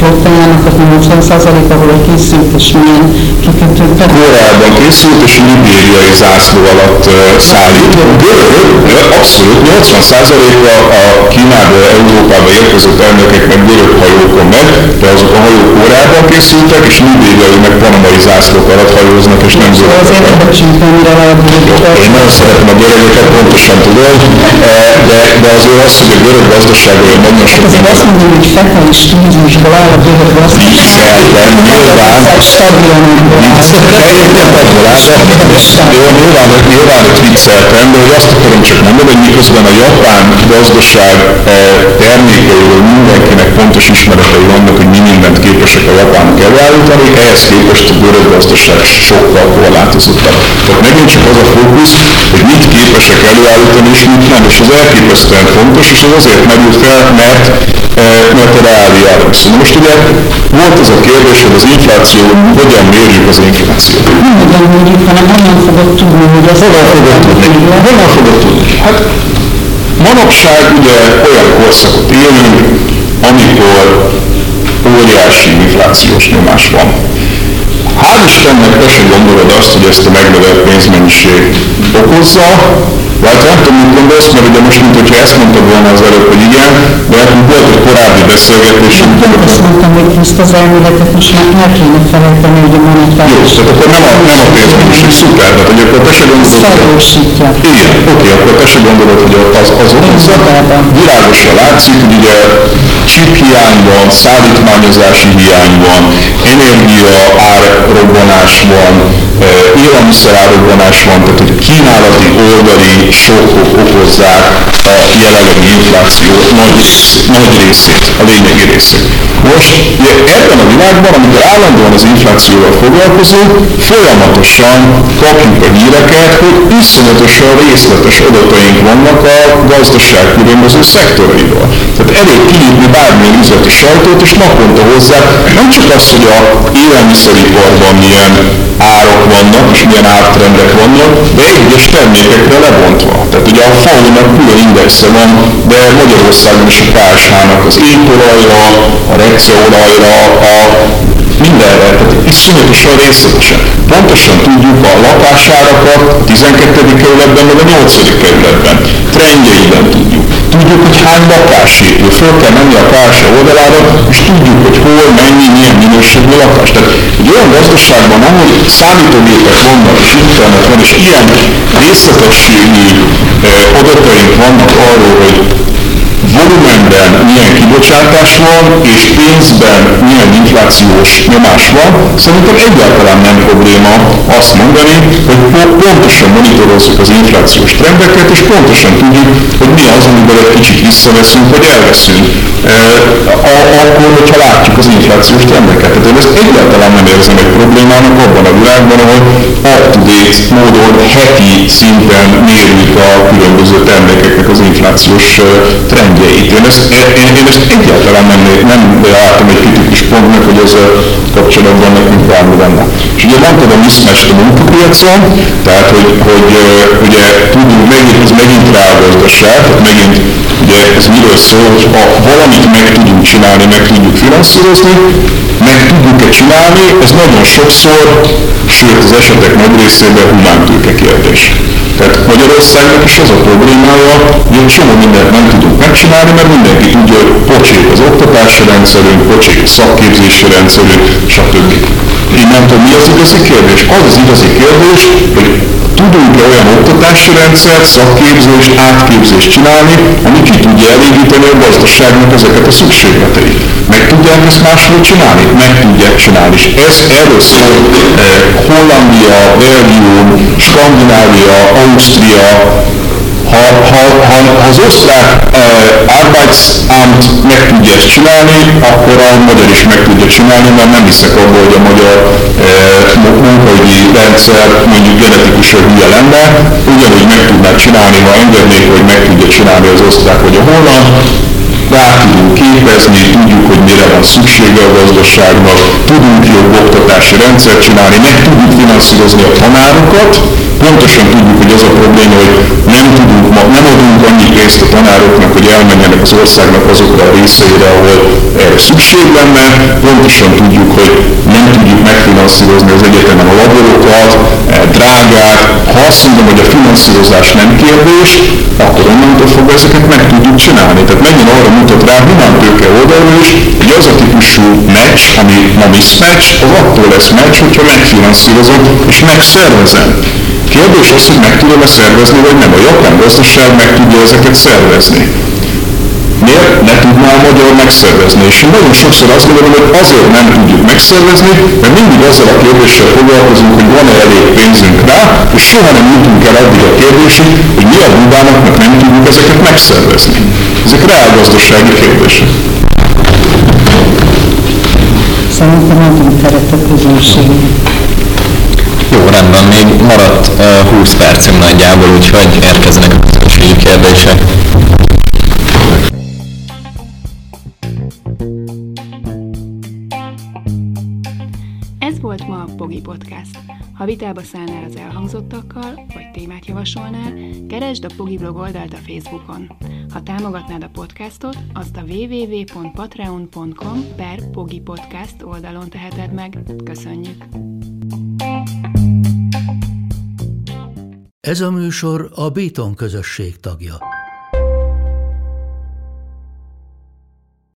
flottájának az 80% ahol készült, és milyen kikötőkben. Koreában készült és libériai zászló alatt szállít. Görög, abszolút 80%-a a Kínából, Európába érkező termékek meg görög hajókon megy, de azok a hajók Koreában készültek, és libériai meg panamai zászlók alatt hajóznak, és nem görög. azért érdeksünk, amire Én nagyon szeretem a görögöket, pontosan tudom, eh, de, de azért az, hogy a görög gazdaságról nagyon sok Azért azt mondom, hogy feta és turizmusból áll a görög gazdaság. Vicceltem, nyilván. Stabilan nyilván, nyilván vicceltem, de hogy azt akarom csak mondani, hogy miközben a japán gazdaság termékeiről mindenkinek pontos ismeretei vannak, hogy mi mindent képesek a japánok előállítani, ehhez képest a görög gazdaság sokkal korlátozottabb. Tehát megint csak az a fókusz, hogy mit képesek előállítani és mit nem, és ez elképesztően fontos, és ez azért merül fel, mert mert a reáliára viszont. Most ugye volt az a kérdés, hogy az infláció, hogyan mérjük az inflációt. Nem mondom, mondjuk, hanem honnan fogod tudni, hogy az Honnan fogod tudni? Honnan fogod tudni? Hát manapság ugye olyan korszakot élünk, amikor óriási inflációs nyomás van. Hál' Istennek te sem gondolod azt, hogy ezt a megnövelt pénzmennyiség okozza, vagy nem tudom, mit gondolsz, mert ugye most, mint hogyha ezt mondtad volna az előbb, hogy igen, de nekünk volt egy korábbi beszélgetésünk, Pont azt mondtam, hogy ezt az elméletet most már el kéne felejteni, hogy a jó, monetáris. tehát akkor nem a, nem a pénzmennyiség, szuper, tehát hogy akkor te se gondolod, felgyorsítja. igen, oké, akkor te se gondolod, hogy az, az okozza. Világosan látszik, hogy ugye chip hiány van, szállítmányozási hiány van, energia árrobbanás van, eh, élelmiszer árrobbanás van, tehát hogy kínálati oldali sokkok okozzák a jelenlegi infláció nagy, nagy részét, a lényegi részét. Most ugye ebben a világban, amikor állandóan az inflációval foglalkozunk, folyamatosan kapjuk a híreket, hogy iszonyatosan részletes adataink vannak a gazdaság különböző szektorairól. Tehát elég kinyitni bármilyen üzleti sajtót, és naponta hozzá nem csak az, hogy a élelmiszeriparban milyen árak vannak, és milyen ártrendek vannak, de egyes termékekre lebontva. Tehát ugye a FAO-nak külön indexe van, de Magyarországon is a KSH-nak az étolajra, a receolajra, a mindenre, tehát iszonyatosan részletesen. Pontosan tudjuk a lakásárakat a 12. kerületben, vagy a 8. kerületben. Trendjeiben tudjuk. Tudjuk, hogy hány lakás épül. Föl kell menni a KSH oldalára, és tudjuk, hogy hol, mennyi, milyen minőségű lakás. Tehát egy olyan gazdaságban, ahol számítógépek vannak, és internet van, és ilyen részletességű adataink vannak arról, hogy volumenben milyen kibocsátás van, és pénzben milyen inflációs nyomás van, szerintem egyáltalán nem probléma azt mondani, hogy pontosan monitorozzuk az inflációs trendeket, és pontosan tudjuk, hogy mi az, amiből egy kicsit visszaveszünk, vagy elveszünk, akkor, hogyha látjuk az inflációs trendeket. Tehát én ezt egyáltalán nem érzem egy problémának abban a világban, ahol up-to-date módon heti szinten mérjük a különböző termékeknek az inflációs trendjeit. Én ezt, én, én ezt egyáltalán nem, nem látom egy kritikus pontnak, hogy ez kapcsolatban nekünk bármi lenne. És ugye mondtad a mismatch a munkapiacon, tehát hogy, hogy ugye tudunk, megint, ez megint rágazdaság, tehát megint ugye ez miről szól, hogy ha valamit meg tudunk csinálni, meg tudjuk finanszírozni, meg tudjuk-e csinálni, ez nagyon sokszor, sőt az esetek nagy részében humántőke kérdés. Tehát Magyarországnak is az a problémája, hogy egy csomó mindent nem tudunk megcsinálni, mert mindenki tudja, hogy pocsék az oktatási rendszerünk, pocsék a szakképzési rendszerünk, stb. Tudom, mi az igazi kérdés? Az az igazi kérdés, hogy tudunk-e olyan oktatási rendszert, szakképzést, átképzést csinálni, ami ki tudja elégíteni a gazdaságnak ezeket a szükségleteit. Meg tudják ezt máshogy csinálni? Meg tudják csinálni. És ez erről szól eh, Hollandia, Belgium, Skandinávia, Ausztria, az osztrák uh, Arbeitsamt meg tudja ezt csinálni, akkor a magyar is meg tudja csinálni, mert nem hiszek abba, hogy a magyar uh, munkahogyi rendszer mondjuk genetikusan hülye lenne, ugyanúgy meg tudná csinálni, ha engednék, hogy meg tudja csinálni az osztrák vagy a holland, tudunk képezni, tudjuk, hogy mire van szüksége a gazdaságnak, tudunk jobb oktatási rendszert csinálni, meg tudjuk finanszírozni a tanárokat, pontosan tudjuk, hogy az a probléma, hogy nem tudunk, nem adunk annyi pénzt a tanároknak, hogy elmenjenek az országnak azokra a részeire, ahol erre szükség lenne, pontosan tudjuk, hogy nem tudjuk megfinanszírozni az egyetemen a laborokat, e, drágát. Ha azt mondom, hogy a finanszírozás nem kérdés, akkor onnantól fogva ezeket meg tudjuk csinálni. Tehát megint arra mutat rá tőke oldalról is, hogy az a típusú meccs, ami ma mismatch, az attól lesz meccs, hogyha megfinanszírozom és megszervezem. Kérdés az, hogy meg tudom-e szervezni, vagy nem. A japán gazdaság meg tudja ezeket szervezni. Miért ne tudná a magyar megszervezni? És én nagyon sokszor azt gondolom, hogy azért nem tudjuk megszervezni, mert mindig azzal a kérdéssel foglalkozunk, hogy van-e elég pénzünk rá, és soha nem jutunk el addig a kérdésig, hogy mi a bubának nem tudjuk ezeket megszervezni. Ezek reálgazdasági kérdések. Szerintem adunk teret a közönségnek. Jó, rendben, még maradt uh, 20 percem nagyjából, úgyhogy érkeznek a közönségi kérdések. Ez volt ma a Pogi Podcast. Ha vitába szállnál az elhangzottakkal, vagy témát javasolnál, keresd a Pogi blog oldalt a Facebookon. Ha támogatnád a podcastot, azt a www.patreon.com per Pogi Podcast oldalon teheted meg. Köszönjük! Ez a műsor a Béton közösség tagja.